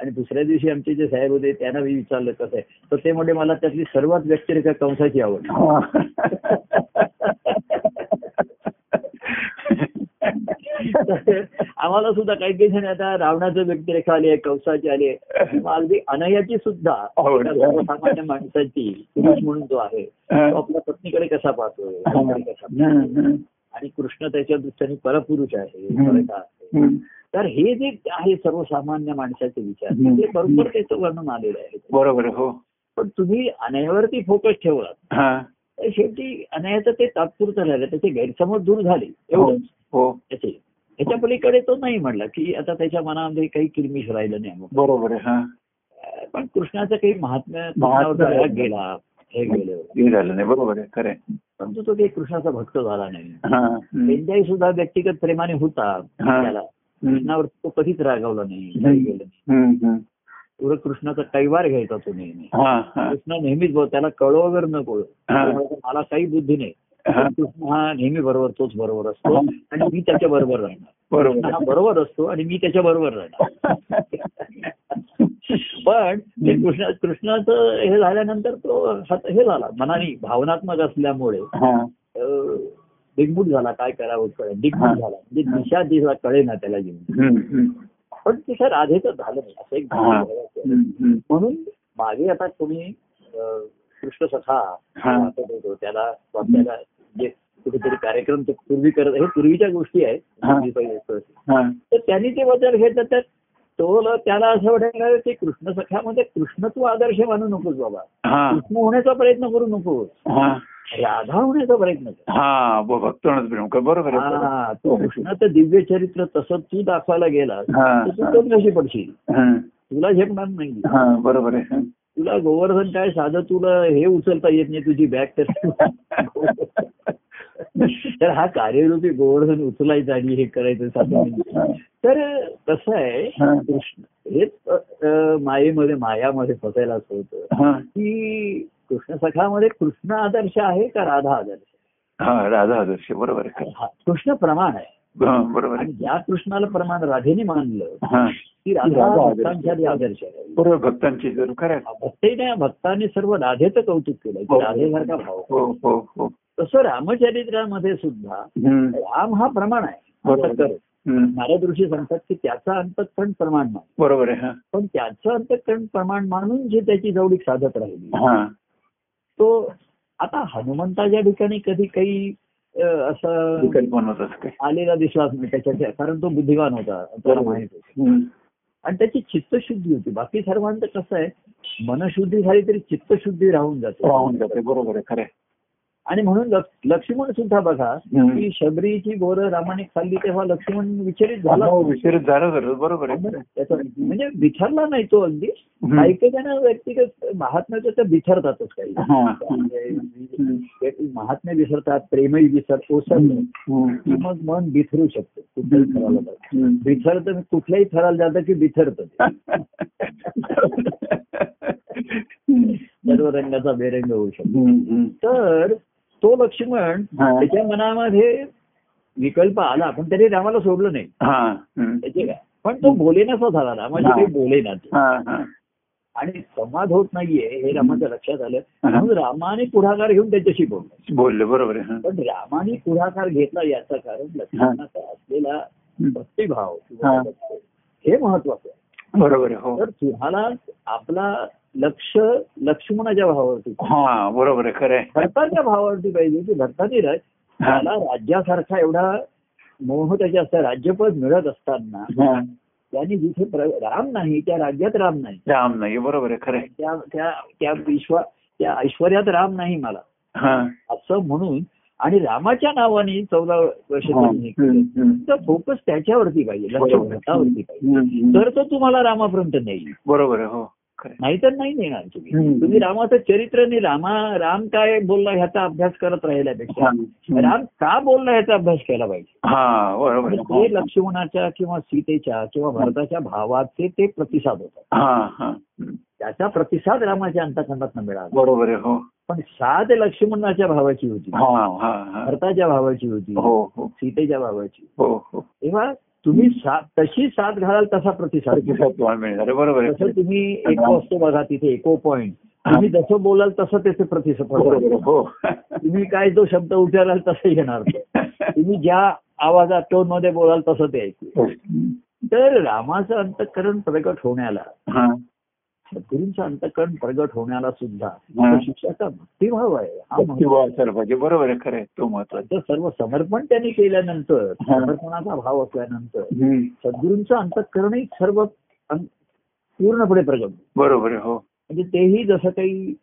आणि दुसऱ्या दिवशी आमचे जे साहेब होते त्यांना मी विचारलं कसं आहे. तर ते म्हणजे मला त्यातली सर्वात व्यक्तिरेखा कंसाची आवड *laughs* आम्हाला सुद्धा काही काही जण आता रावणाचं व्यक्तिरेखा आली आहे कंसाची आली आहे. अगदी अनयाची सुद्धा. एका सर्वसामान्य माणसाची पुरुष म्हणून जो आहे तो आपल्या पत्नीकडे कसा पाहतोय? कसा. आणि कृष्ण त्याच्या दृष्टीने परपुरुष आहे. तर हे जे आहे सर्वसामान्य माणसाचे विचार. ते बरोबर त्याचं वर्णन आलेलं आहे. बरोबर हो. पण तुम्ही अनयावरती फोकस ठेवलात. हा. शेवटी अनयाचं ते तात्पुरतं राहिलं त्याचे गैरसमज दूर झाले हो एवढंच. हो त्याचे त्याच्या पलीकडे तो नाही म्हणला की आता त्याच्या मनामध्ये काही किरमिश राहिलं नाही मग बरोबर आहे हा. पण कृष्णाचं काही महात्म्य गेला हे गेलं हे नाही बरोबर आहे खरं. परंतु तो काही कृष्णाचा भक्त झाला नाही. हा. त्यांच्याही सुद्धा व्यक्तिगत प्रेमाने होता हा. त्याला. कृष्णावर तो कधीच रागावला नाही गेलं. पुढे कृष्णाचा कैवार घ्यायचा तो नेहमी. कृष्ण नेहमीच बोल त्याला कळो वगैरे न कळो हा. मला काही बुद्धी नाही. कृष्ण हा नेहमी बरोबर तोच बरोबर असतो. आणि मी त्याच्या बरोबर राहणार. हा बरोबर असतो आणि मी त्याच्या बरोबर राहणार. पण कृष्ण कृष्णाचं हे झाल्यानंतर तो हे झाला. मनाने भावनात्मक असल्यामुळे दिग्मूढ झाला. काय करावं कळे. दिग्मूढ झाला. म्हणजे दिशा दिशा कळे ना त्याला हम्म. पण तिथं राधेचं झालं नाही असं एक. भाव. म्हणून मागे आता तुम्ही कृष्ण सखा त्याला वाचायला जे कुठेतरी कार्यक्रम पूर्वी करत हे पूर्वीच्या गोष्टी आहेत. तर त्यांनी ते वचन घेतलं तर तो ल- त्याला असं वाटायला की कृष्ण सखामध्ये कृष्ण तू आदर्श मानू नकोस बाबा. कृष्ण होण्याचा प्रयत्न करू नकोस. हा. राधा होण्याचा प्रयत्न कर. हा बरोबर आहे हा तू कृष्णाचं दिव्य चरित्र तसं तू दाखवायला गेला. तर तू कशी पडशील. तुला झेपणार नाही. हा बरोबर आहे. तुला गोवर्धन काय साधं तुला हे उचलता येत नाही तुझी बॅग तर. *laughs* तर हा कार्यरूपी गोवर्धन उचलायचा आणि हे करायचं साधं. तर कसं आहे हा. कृष्ण हेच मायेमध्ये मायामध्ये फसायला असं होतं हा की कृष्ण सखामध्ये कृष्ण आदर्श आहे का राधा आदर्श हा राधा आदर्श बरोबर हा, कृष्ण प्रमाण आहे हा, बरोबर आणि ज्या कृष्णाला प्रमाण राधेने मानलं हा की राधा राधा आदर्श. आहे बरोबर भक्तांची जरूर खरं आहे. भक्तीने भक्तांनी सर्व राधेचं कौतुक केलं हो. की राधेसारखा भाव हो हो हो तसं रामचरित्रामध्ये सुद्धा. राम हा प्रमाण आहे. नारद ऋषी सांगतात की त्याचा अंतकरण प्रमाण मान बरोबर आहे पण त्याचं अंतकरण प्रमाण मानून जी त्याची जवळीक साधत राहिली. हा. तो आता हनुमंताच्या ठिकाणी कधी काही असं आलेला दिसलाच नाही त्याच्या कारण तो बुद्धिवान होता त्याला. माहीत होतं. आणि त्याची चित्तशुद्धी होती. बाकी सर्वांचं कसं आहे मनशुद्धी झाली तरी चित्तशुद्धी राहून जाते. राहून जाते. बरोबर आहे खरं. आणि म्हणून लक्ष- लक्ष्मण सुद्धा बघा. की शबरीची बोरं रामाने खाल्ली तेव्हा लक्ष्मण विचलित झाला हो, विचारित झालं बरोबर आहे. त्याचा म्हणजे बिथरला नाही तो अगदी. काही काही जण व्यक्तिगत महात्म्याचं तर बिथरतातच काही महात्म्य विसरतात प्रेमही विसर ओसरलं मग मन बिथरू शकतं कुठल्याही थराला. बिथरतं कुठल्याही थराला जातं की बिथरतं. *laughs* सर्व रंगाचा बेरंग होऊ शकतो. तर तो लक्ष्मण. त्याच्या मनामध्ये विकल्प आला पण त्याने रामाला सोडलं नाही हा. पण तो बोलेनासा झाला बोलेना तो. हा. आणि संवाद होत नाहीये हे रामाच्या लक्षात आलं. म्हणून रामाने पुढाकार घेऊन त्याच्याशी बोलला बोलले बरोबर. पण रामाने पुढाकार घेतला याचं कारण लक्ष्मणाचा असलेला भक्तिभाव हा. महत्वाचं आहे बरोबर आहे हो तर तुम्हाला आपला लक्ष लक्ष्मणाच्या भावावरती हा बरोबर आहे खरं भरताच्या भावावरती पाहिजे की भरतानी राज हा. त्याला राज्यासारखा एवढा मोह त्याच्या असता राज्यपद मिळत असताना. त्यांनी जिथे राम नाही त्या राज्यात राम नाही राम नाही बरोबर आहे खरं त्या त्या त्या विश्वा त्या ऐश्वर्यात राम नाही मला हा. असं म्हणून आणि रामाच्या नावाने चौदा वर्ष. त्यांनी केलं. हम्म. हम्म. तर फोकस त्याच्यावरती पाहिजे लक्ष. भरतावरती पाहिजे. तर तो तुम्हाला रामापर्यंत नेईल बरोबर हो. नाहीतर नाही नेणार तुम्ही. तुम्ही रामाचं चरित्र नाही रामा राम काय बोलला ह्याचा अभ्यास करत राहिल्यापेक्षा. राम का बोलला ह्याचा अभ्यास केला पाहिजे? हो. ते लक्ष्मणाच्या किंवा सीतेच्या किंवा भरताच्या भावाचे ते प्रतिसाद होतात. त्याचा प्रतिसाद रामाच्या अंतखंडात मिळाला. बरोबर हो. पण साध लक्ष्मणाच्या भावाची होती. हा हा हा. भरताच्या भावाची होती. हो हो. सीतेच्या भावाची. तेव्हा तुम्ही तशी साथ घालाल तसा प्रतिसाद मिळणार बरोबर तुम्ही एको असतो बघा तिथे एको पॉइंट तुम्ही जसं बोलाल तसं त्याचे प्रतिसाद आहे, हो. तुम्ही काय जो शब्द उच्चाराल तसं येणार. *laughs* तुम्ही ज्या आवाजात टोनमध्ये बोलाल तसं ते ऐकू तर रामाचं अंतकरण प्रगट होण्याला सद्गुरूंचं अंतकरण प्रगट होण्याला सुद्धा शिष्याचा भक्तिभाव आहे. हा पाहिजे. बरोबर आहे खरं तो महत्त्वाचा सर्व समर्पण त्यांनी केल्यानंतर. समर्पणाचा भाव असल्यानंतर. सद्गुरूंचं अंतकरणही सर्व पूर्णपणे प्रगट. बरोबर आहे हो. म्हणजे तेही जसं काही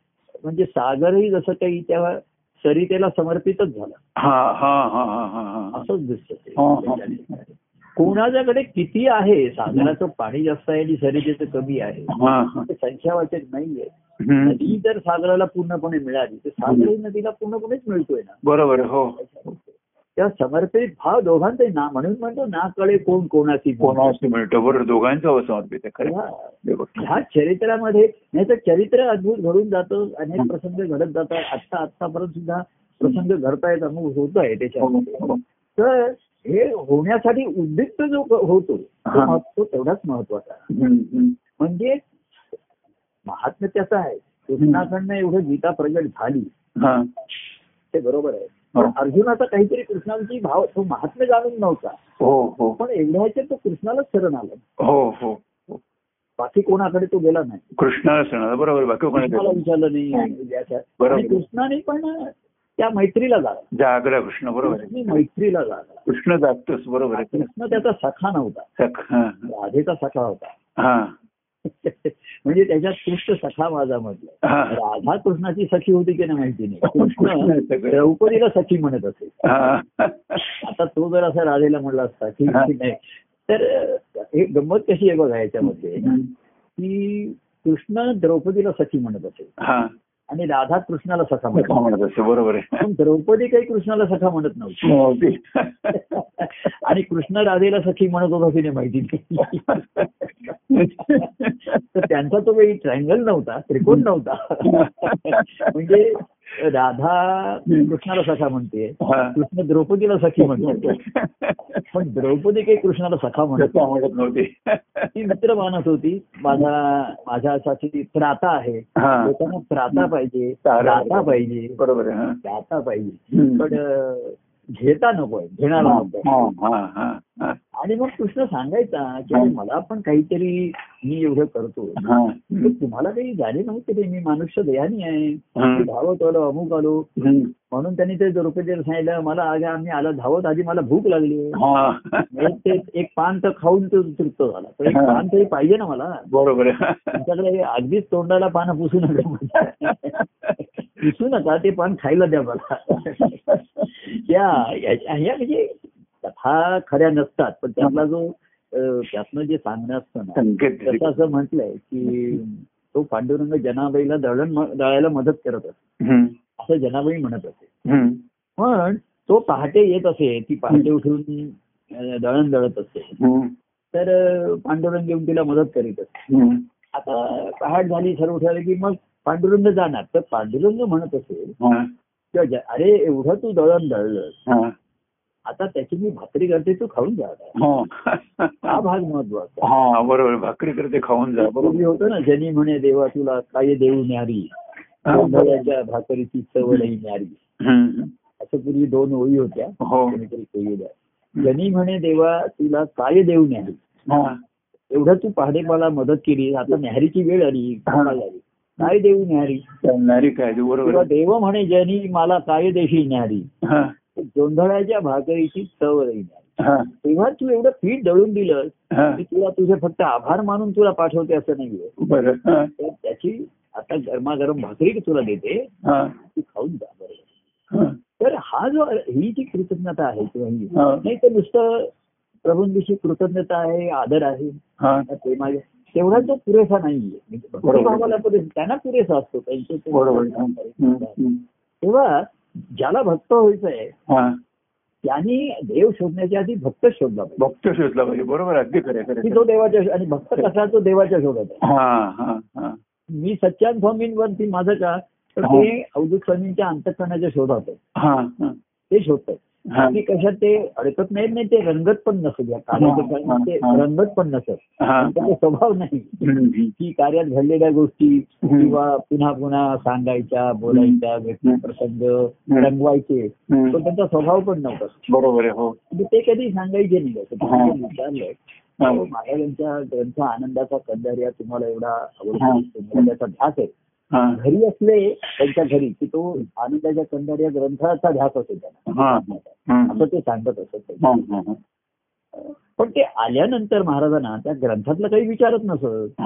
म्हणजे सागरही जसं काही त्या सरितेला समर्पितच झाला. असंच दिसतं. कोणाच्याकडे किती आहे? सागराचं पाणी जास्त आहे आणि सरितेचं कमी आहे. हा हा. ते संख्यावाचक नाहीये. नदी जर सागराला पूर्णपणे मिळाली तर सागरही नदीला पूर्णपणेच मिळतोय ना? बरोबर हो. त्या समर्पित भाव दोघांचे ना म्हणून म्हणतो ना कळे कोण कोणाची कोणाशी मिळतं बरोबर दोघांचं समर्पित. ह्या- हे. चरित्रामध्ये नाही तर चरित्र अद्भुत घडून जातं अनेक प्रसंग घडत जातात. आत्ता आत्तापर्यंत सुद्धा प्रसंग घडतायत अमुक होत आहे हो, त्याच्यामध्ये हो. तर हे होण्यासाठी उद्युक्त जो होतो तो तेवढाच महत्त्वाचा. म्हणजे महात्म्य त्याचं आहे? कृष्णाकडनं एवढं गीता प्रगट झाली. हा. ते बरोबर आहे. हो. पण अर्जुनाचा काहीतरी कृष्णाची भाव तो महात्म्य जाणून नव्हता. हो हो. पण एवढ्याचे तो कृष्णालाच शरण आला. हो हो. बाकी कोणाकडे तो गेला नाही. कृष्णाला बरोबर बाकी कोणाला विचारलं नाही. कृष्णाने पण त्या मैत्रीला झाला जागला कृष्ण बरोबर मैत्रीला झाला कृष्ण जागतोच बरोबर कृष्ण त्याचा सखा नव्हता. हा. राधेचा सखा होता. हा. *laughs* म्हणजे त्याच्यात कृष्ण सखा माझा म्हटलं. हा. राधा कृष्णाची सखी होती की नाही माहिती नाही. कृष्ण कृष्ण. द्रौपदीला सखी म्हणत असे. हा. आता तो जर असं राधेला म्हणला असता की हा. नाही. तर हे गंमत कशी आहे बघा याच्यामध्ये. की कृष्ण द्रौपदीला सखी म्हणत असे. हा. आणि राधा कृष्णाला सखा म्हणत असते बरोबर आहे. द्रौपदी काही कृष्णाला सखा म्हणत नव्हती. *laughs* आणि कृष्ण राधेला सखी म्हणत होता नाही माहिती नाही. *laughs* तर त्यांचा तो काही ट्रायंगल नव्हता त्रिकोण नव्हता. *laughs* म्हणजे राधा कृष्णाला सखा म्हणते. कृष्ण द्रौपदीला सखी म्हणते पण द्रौपदी काही कृष्णाला सखा म्हणत नव्हती ती मित्र मानत होती माझा माझ्यासाठी त्राता आहे. लोकांना त्राता पाहिजे. दाता पाहिजे बरोबर आहे. दाता पाहिजे. पण घेता नकोय घेणारा नको हा, हा, हा, हा. आणि मग कृष्ण सांगायचा की मला पण काहीतरी मी एवढं करतो तुम्हाला काही झाले नव्हते ते? मी मनुष्य दयानी आहे. धावत आलो अमुक आलो. म्हणून त्यांनी ते द्रौपदीला सांगितलं मला आगे आम्ही आला धावत आधी मला भूक लागली. ते एक पान तर खाऊन तो तृप्त झाला. तर एक. पान तरी पाहिजे ना मला. बरोबर आहे. तुमच्याकडे अगदीच तोंडाला पानं पुसू नका पुसू नका ते पान खायला द्या मला त्या या या म्हणजे कथा खऱ्या नसतात पण त्यातला जो त्यातनं जे सांगणं असतं ना त्याचं असं म्हटलंय की तो पांडुरंग जनाबाईला दळण दळायला मदत करत असे. असं जनाबाई म्हणत असे. पण तो पहाटे येत असे ती पहाटे उठून दळण दळत असते. तर पांडुरंग येऊन तिला मदत करीत असते. आता पहाट झाली सर्व ठरलं की मग पांडुरंग जाणार तर पांडुरंग म्हणत असेल हा. किंवा अरे एवढं तू दळण दळलं हा. आता त्याची मी भाकरी करते तू खाऊन जा. हा. हा भाग महत्त्वाचा हा बरोबर भाकरी करते खाऊन जा बरोबर होतं ना जनी म्हणे देवा तुला काय देऊ न्यारी हा. भाकरीची चवळही न्यारी. असं पूर्वी दोन ओळी होत्या हो जनी म्हणे देवा तुला काय देऊ न्यारी हा. एवढं तू पहाटे मला मदत केली आता न्यारीची वेळ आली काय देऊ न्यारी चालणारी काय तू बरोबर. देव म्हणे जनी मला काय देशी न्यारी. गोंधळाच्या भाकरीची चव राहील हा. तेव्हा तू एवढं पीठ दळून दिलं. की तुला तुझे फक्त आभार मानून तुला पाठवते असं नाहीये हा. तर त्याची आता गरमागरम भाकरी तुला देते हा. तू खाऊन जा बरोबर. तर हा जो ही जी कृतज्ञता आहे किंवा ही. नाही तर नुसतं प्रभूंविषयी कृतज्ञता आहे आदर आहे हा. प्रेमा तेवढा तो पुरेसा नाहीये. म्हणजे. भक्तिभावाला पुरेसा त्यांना पुरेसा असतो. त्यांचं. तेव्हा ज्याला भक्त व्हायचंय हा. त्यांनी देव शोधण्याच्या आधी भक्त शोधला पाहिजे. भक्त शोधला पाहिजे. बरोबर आहे. अगदी खरं तो देवाच्या आणि भक्त कसा तो देवाच्या शोधात आहे. हा हा हा. मी सच्चान स्वामींवरती माझं का तर हो. ते अवधूत स्वामींच्या अंतकरणाच्या शोधात आहे. ते शोधतात बाकी कशात ते अडकत नाहीत नाही ते रंगत पण नसत या ते. रंगत पण नसत हा. त्यांचा स्वभाव नाही. की कार्यात घडलेल्या गोष्टी. किंवा पुन्हा पुन्हा सांगायच्या बोलायच्या व्यक्ती. प्रसंग. रंगवायचे. पण त्यांचा स्वभाव पण नव्हता बरोबर आहे हो म्हणजे ते कधी सांगायचे नाही असं. त्यांनी विचारलं हा. महाराजांच्या ग्रंथ आनंदाचा कंदारिया तुम्हाला एवढा. आवडतो त्याचा ध्यास आहे घरी असले त्यांच्या घरी की तो आनंदाच्या कंदारिया ग्रंथाचा ध्यास असेल त्यांना. असं ते सांगत असत. पण ते आल्यानंतर महाराजांना त्या ग्रंथातलं काही विचारत नसत.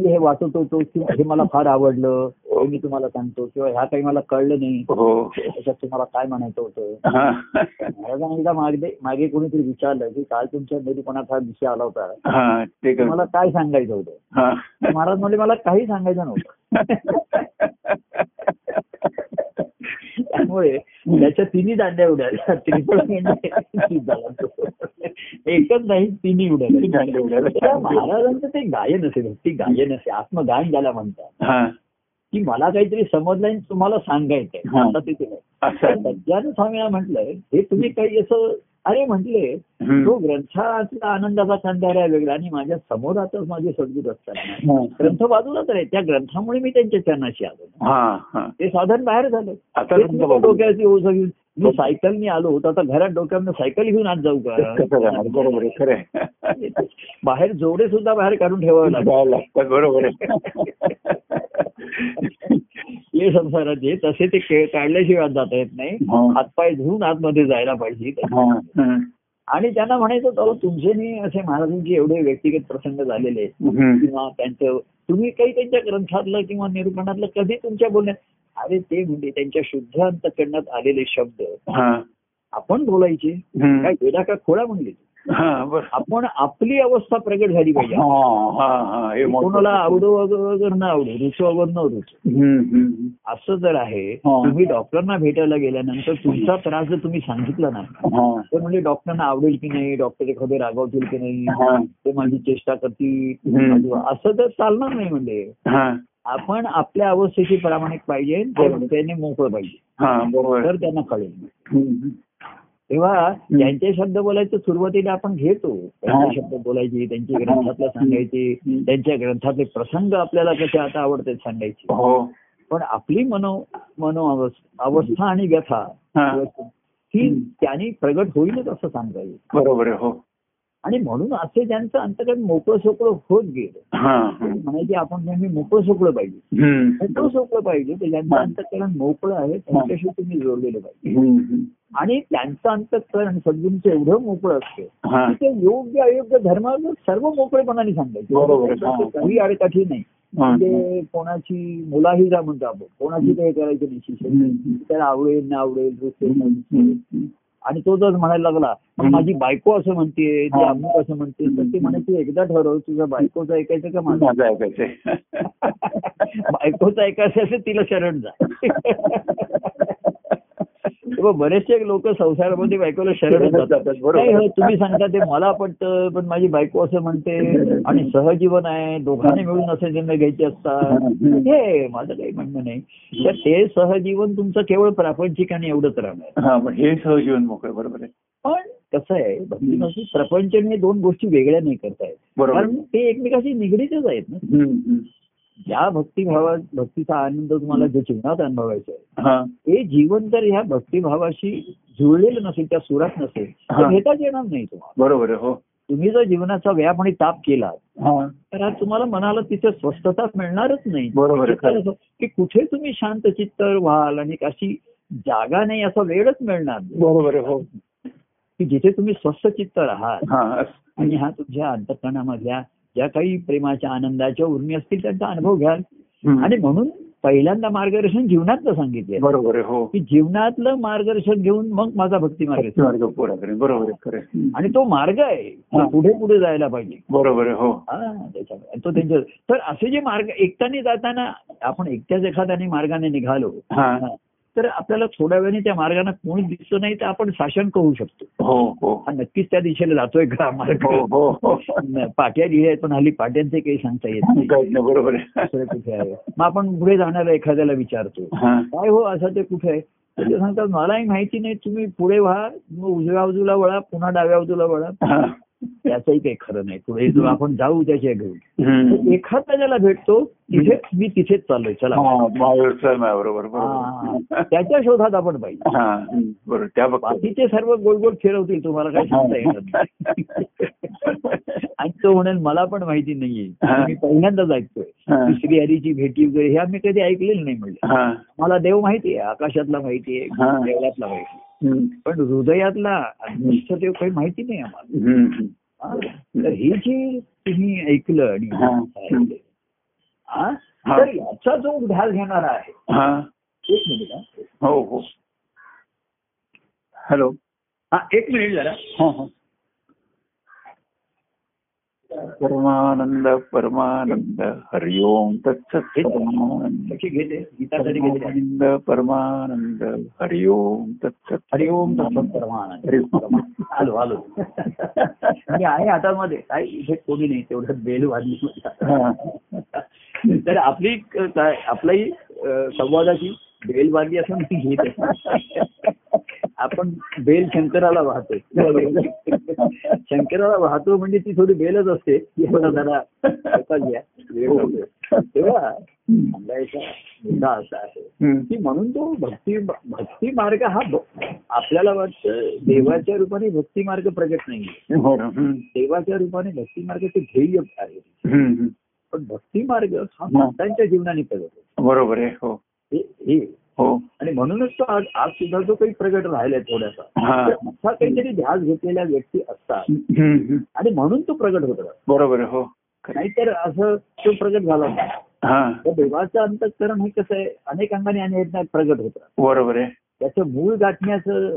मी हे वाचत होतो किंवा हे मला फार आवडलं हे. मी तुम्हाला सांगतो किंवा ह्या काही मला कळलं नाही हो. त्याच्यात तुम्हाला काय म्हणायचं होतं. महाराजांना एकदा मागे मागे कोणीतरी विचारलं की काल तुमच्या निरूपणात हा विषय आला होता? तुम्हाला काय सांगायचं होतं? हा. महाराज म्हणले मला काही सांगायचं नव्हतं. त्यामुळे त्याच्या तिन्ही दांड्या उडाल्या. त्रिफळ झाला तो. एकच नाही तिन्ही उडाल्या. उडाल्या. महाराजांचं ते गायन असे भक्ती गायन असे आत्मगान ज्याला म्हणतात. हा. की मला काहीतरी समजलं आणि तुम्हाला सांगायचंय. आता तिथे सज्जान स्वामीला म्हटलंय हे तुम्ही काही असं अरे म्हटले. तो ग्रंथातला आनंदाचा कंदाऱ्या वेगळा आणि माझ्या समोरातच माझे सद्गुरू असताना हा. ग्रंथ बाजूलाच आहे त्या ग्रंथामुळे मी त्यांच्या चरणाशी आलो ते साधन बाहेर झालं आता. डोक्याची ओझ घेऊन मी सायकलनी आलो तर आता घरात डोक्यानं सायकल घेऊन आज जाऊ? का बरोबर खरं. बाहेर जोडे सुद्धा बाहेर काढून ठेवावे लागतात बरोबर हे संसाराचे तसे ते काढल्याशिवाय जाता येत नाही. हातपाय धुवून आतमध्ये जायला पाहिजे. आणि त्यांना म्हणायचं अहो तुमचे नाही असे महाराजांचे एवढे व्यक्तिगत प्रसंग झालेले. किंवा त्यांचं तुम्ही काही त्यांच्या ग्रंथातलं किंवा निरूपणातलं कधी तुमच्या बोलण्यात अरे ते म्हणजे त्यांच्या शुद्ध अंतकरणात आलेले शब्द. आपण बोलायचे. काय वेडा का खोळा म्हणले. आपण आपली अवस्था प्रगट झाली पाहिजे. कोणाला आवडो वगैरे न आवडो रुचो वगैरे न रुचो. असं जर आहे. तुम्ही डॉक्टरना भेटायला गेल्यानंतर तुमचा त्रास जर तुम्ही सांगितला ना. तर म्हणजे डॉक्टरना आवडेल की नाही डॉक्टर एखादे रागावतील की नाही. ते माझी चेष्टा करतील. असं तर चालणार नाही म्हणजे. आपण आपल्या अवस्थेशी प्रामाणिक पाहिजे. त्याने मोकळं पाहिजे. हा, तर त्यांना कळेल. तेव्हा त्यांचे शब्द बोलायचं सुरुवातीला आपण घेतो. त्यांचे. शब्द बोलायचे त्यांचे ग्रंथातलं सांगायचे. त्यांच्या ग्रंथातले प्रसंग आपल्याला कसे आता आवडतात सांगायचे. हो. पण आपली मनो मनो अवस्था आणि व्यथा हा. त्यांनी प्रगट होईलच असं सांगता येईल बरोबर हो. आणि म्हणून असे ज्यांचं अंतकरण मोकळं सोकळं होत गेलं म्हणायचे आपण नेहमी मोकळं सोकळं पाहिजे. मोकळं सोकळं पाहिजे ज्यांचं. अंतकरण मोकळं आहे त्यांच्याशी तुम्ही जोडलेलं पाहिजे. आणि त्यांचं अंतकरण सद्गुरूंचं एवढं मोकळं असतं. की ते योग्य अयोग्य धर्माचं सर्व मोकळेपणाने. सांगायचं हा. काही अडकाठी नाही. म्हणजे कोणाची मुलाही जा म्हणतो आपण कोणाची ते करायचं डिसिशन हम्म. त्याला आवडेल ना आवडेल आणि तो जर म्हणायला लागला "मग हम्म. माझी बायको असं म्हणते ती. अमुक असं म्हणते तर ते म्हणायचे एकदा ठरव तुझं बायकोचं ऐकायचं का माझं ऐकायचंय *laughs* बायकोचं ऐकायचं असेल तिला शरण जा *laughs* बरेचसे लोक संसारामध्ये बायकोला शरण जातात, बरोबर. हो, तुम्ही सांगता ते मला पटतं पण माझी बायको असं म्हणते आणि सहजीवन आहे दोघांनी मिळून असे निर्णय घ्यायचे असतात. हे माझं काही म्हणणं नाही. तर ते सहजीवन तुमचं केवळ प्रापंचिक आणि एवढंच राहणार. हा हे सहजीवन मोकळं बरोबर आहे. पण कसं आहे भक्तीमध्ये प्रपंच हे दोन गोष्टी वेगळ्या नाही करतायत. कारण ते एकमेकाशी निगडीतच आहेत ना. ज्या भक्तिभावात भक्तीचा आनंद तुम्हाला जो जीवनात अनुभवायचा आहे हा. ते जीवन जर ह्या भक्तिभावाशी जुळलेलं नसेल त्या सुरात नसेल तर. घेताच येणार नाही तुम्हाला. बरोबर हो. तुम्ही जर जीवनाचा व्याप आणि ताप केला हा. तर आज तुम्हाला मनाला तिथे स्वस्थता मिळणारच नाही. बरोबर की कुठे तुम्ही शांत चित्त व्हाल आणि अशी जागा नाही असा वेळच मिळणार. बरोबर हो. की जिथे तुम्ही स्वस्थ चित्त राहाल हा. आणि हा तुमच्या अंतकरणामधल्या ज्या काही प्रेमाच्या आनंदाच्या उर्मी असतील त्यांचा अनुभव घ्याल. आणि म्हणून पहिल्यांदा मार्गदर्शन जीवनातलं सांगितलं बरोबर हो. की जीवनातलं मार्गदर्शन घेऊन मग माझा भक्ती मार्ग बरोबर. आणि तो मार्ग आहे. पुढे पुढे जायला पाहिजे. बरोबर हो. तो त्यांच्या तर असे जे मार्ग एकट्याने जाताना आपण एकट्याच एखाद्याने मार्गाने निघालो. तर आपल्याला थोड्या वेळाने त्या मार्गाने कोणी दिसतो नाही तर आपण शासन करू शकतो. हो हो. नक्कीच त्या दिशेला जातोय का मार्ग? हो पाट्या लिहिल्या आहेत पण हल्ली पाट्यांचे काही सांगता येत नाही. बरोबर कुठे आहे? मग आपण पुढे जाणाऱ्या एखाद्याला विचारतो. काय हो असं ते कुठे आहे? ते सांगतात मलाही माहिती नाही तुम्ही पुढे व्हा. मग उजव्या बाजूला वळा पुन्हा डाव्या बाजूला वळा. त्याचंही काही खरं नाही. पुढे जो आपण जाऊ त्याच्या घेऊन. एखादा ज्याला भेटतो तिथे मी तिथेच चाललोय चला. त्याच्या शोधात आपण पाहिजे. बाकीचे सर्व गोल गोल फिरवतील तुम्हाला काही सांगता येणार *laughs* आणि तो म्हणेल मला पण माहिती नाहीये. मी पहिल्यांदाच ऐकतोय. दुसरी हरीची भेटी वगैरे हे आम्ही कधी ऐकलेलं नाही म्हणलं हा. मला देव माहिती आहे आकाशातला माहिती. आहे देवळातला माहिती. पण हृदयातला निष्ठ देव काही माहिती नाही आम्हाला. हा. हे जे तुम्ही ऐकलं आणि. तर याचा जो ध्यास घेणारा आहे हा एक मिनिट हा. हो हो हॅलो हा एक मिनिट जरा हा हा परमानंद परमानंद हरिओम घेते परमानंद हरिओम तत्सत हरिओम तत्सत परमानंद। हरिओम. आलो आलो मी आहे हातामध्ये. काय इथे कोणी नाही तेवढं बेल वाजली. तर आपली काय आपलाही संवादाची बेल वाजली असं मी घेत. आपण बेल शंकराला वाहतोय शंकराला वाहतो म्हणजे ती थोडी बेलच असते जरा लागतोय. तेव्हा सांगायचा मुद्दा असा आहे. की म्हणून तो भक्ती भक्ती मार्ग हा आपल्याला वाटतं देवाच्या रूपाने भक्ती मार्ग प्रगट नाही. हम्म. देवाच्या रूपाने भक्ती मार्ग ते ध्येय आहे. पण भक्ती मार्ग हा हा. भक्तांच्या जीवनाने प्रगट होतो बरोबर आहे हो हे हे. आणि म्हणूनच तो आज आज सुद्धा जो काही प्रगट राहिलाय थोडासा हा. तर असा काहीतरी ध्यास घेतलेल्या व्यक्ती असतात. आणि म्हणून तो प्रगट होत बरोबर हो. नाहीतर असं तो प्रगट झाला हा. तर देवाचं अंतःकरण हे कसं आहे अनेक अंगाने आणि प्रगट होत राहतं. बरोबर आहे. त्याचं मूळ गाठण्याचं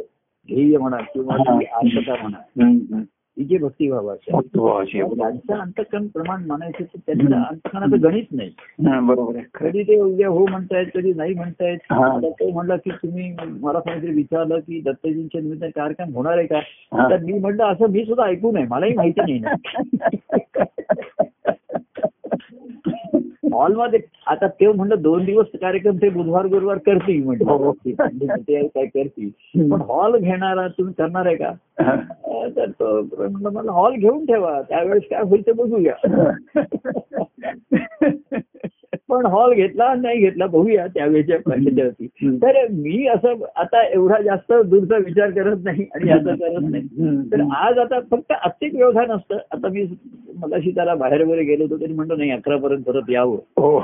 ध्येय म्हणा किंवा म्हणा. ही जे भक्तिभावाची आहे. त्यांचं अंतकरण प्रमाण मानायचं तर त्यांचं अंतकरणाचं गणित नाही हा, बरोबर. कधी ते उद्या हो म्हणतायत कधी नाही म्हणतायत हा. आता तो म्हणला की तुम्ही मला कोणीतरी विचारलं की दत्तजींच्या निमित्ताने कार्यक्रम होणार आहे का. तर मी म्हटलं असं मी सुद्धा ऐकू नये मलाही माहिती नाही ना *laughs* हॉलमध्ये आता ते म्हणलं दोन दिवस कार्यक्रम ते बुधवार गुरुवार करतील हो. म्हटलं ते काय करतील. पण हॉल घेणारा तुम्ही करणार आहे का? हा. तर तो म्हणलं मला हॉल घेऊन ठेवा. त्यावेळेस काय होईल ते बघूया. *laughs* पण हॉल घेतला नाही घेतला बघूया त्यावेळेच्या ह्याच्यावरती तर मी असं आता एवढा जास्त दूरचा विचार करत नाही आणि असं करत नाही. तर आज आता फक्त आर्थिक व्यवधान असतं आता मी मगाशी त्याला बाहेर वगैरे गेलो होतो तरी म्हणतो नाही अकरा पर्यंत परत यावं. हो.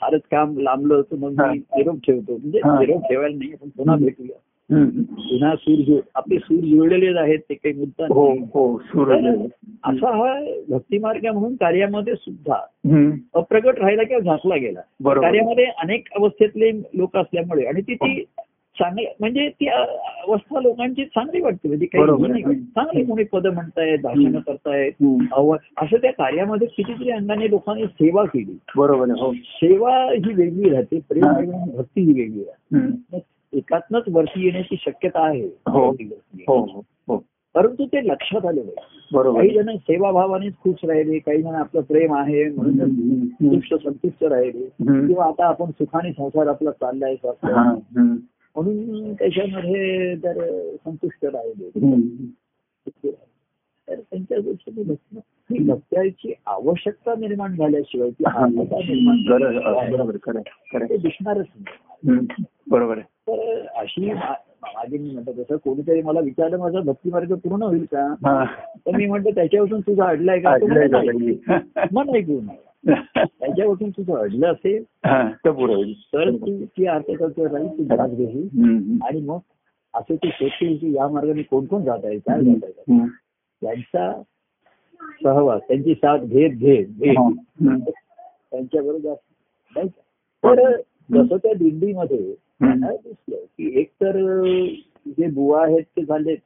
फारच काम लांबलं तर मग मी निरोप ठेवतो. म्हणजे. निरोप ठेवायला नाही पण पुन्हा भेटूया. पुन्हा सूर जुळ आपले सूर जुळलेलेच आहेत ते काही मुद्दा हो. हो असा हा भक्तिमार्ग म्हणून कार्यामध्ये सुद्धा हम्म. अप्रगट राहिला किंवा झाकला गेला. कार्यामध्ये अनेक अवस्थेतले लोक असल्यामुळे आणि ती ती चांगली म्हणजे ती अवस्था लोकांची चांगली वाटते म्हणजे काही. हे. चांगली कोणी पद म्हणतायत भाषण करतायत असं त्या कार्यामध्ये कितीतरी अंगाने लोकांनी सेवा केली बरोबर हो सेवा ही वेगळी राहते प्रेम हा. भक्ती ही वेगळी राहते. एकातनच वरती येण्याची शक्यता आहे हो. हो. हो परंतु ते लक्षात आलं बरोबर काही जण सेवाभावानेच खुश राहिले काही जण आपलं प्रेम आहे म्हणून संतुष्ट राहिले. किंवा आता आपण सुखाने संसार आपला चाललाय हा. म्हणून त्याच्यामध्ये तर संतुष्ट राहिले. तर त्यांच्या दृष्टीने भक्ती ही भक्त्याची आवश्यकता निर्माण झाल्याशिवाय ती निर्माण दिसणारच नाही. बरोबर आहे तर अशी मा- मागे मी म्हणतो जसं कोणीतरी मला विचारलं माझा भक्ती मार्ग पूर्ण होईल का. तर मी म्हणतो त्याच्यावरून तुझा अडलाय का का नाही. काही? मग नाही घेऊन त्याच्यावरून तुझं अडलं असेल तर पुढे होईल. तर तू ती अर्थतत्व राहील तू घेशील हम्म. आणि मग असे तू शोधशील की या मार्गाने कोण कोण जात आहे काय जात आहे. त्यांचा सहवास त्यांची साथ घेत घेत घेत हम्म. त्यांच्या बरोबर तर जसं त्या दिंडीमध्ये दिसलं की एक तर जे बुवा आहेत ते झालेत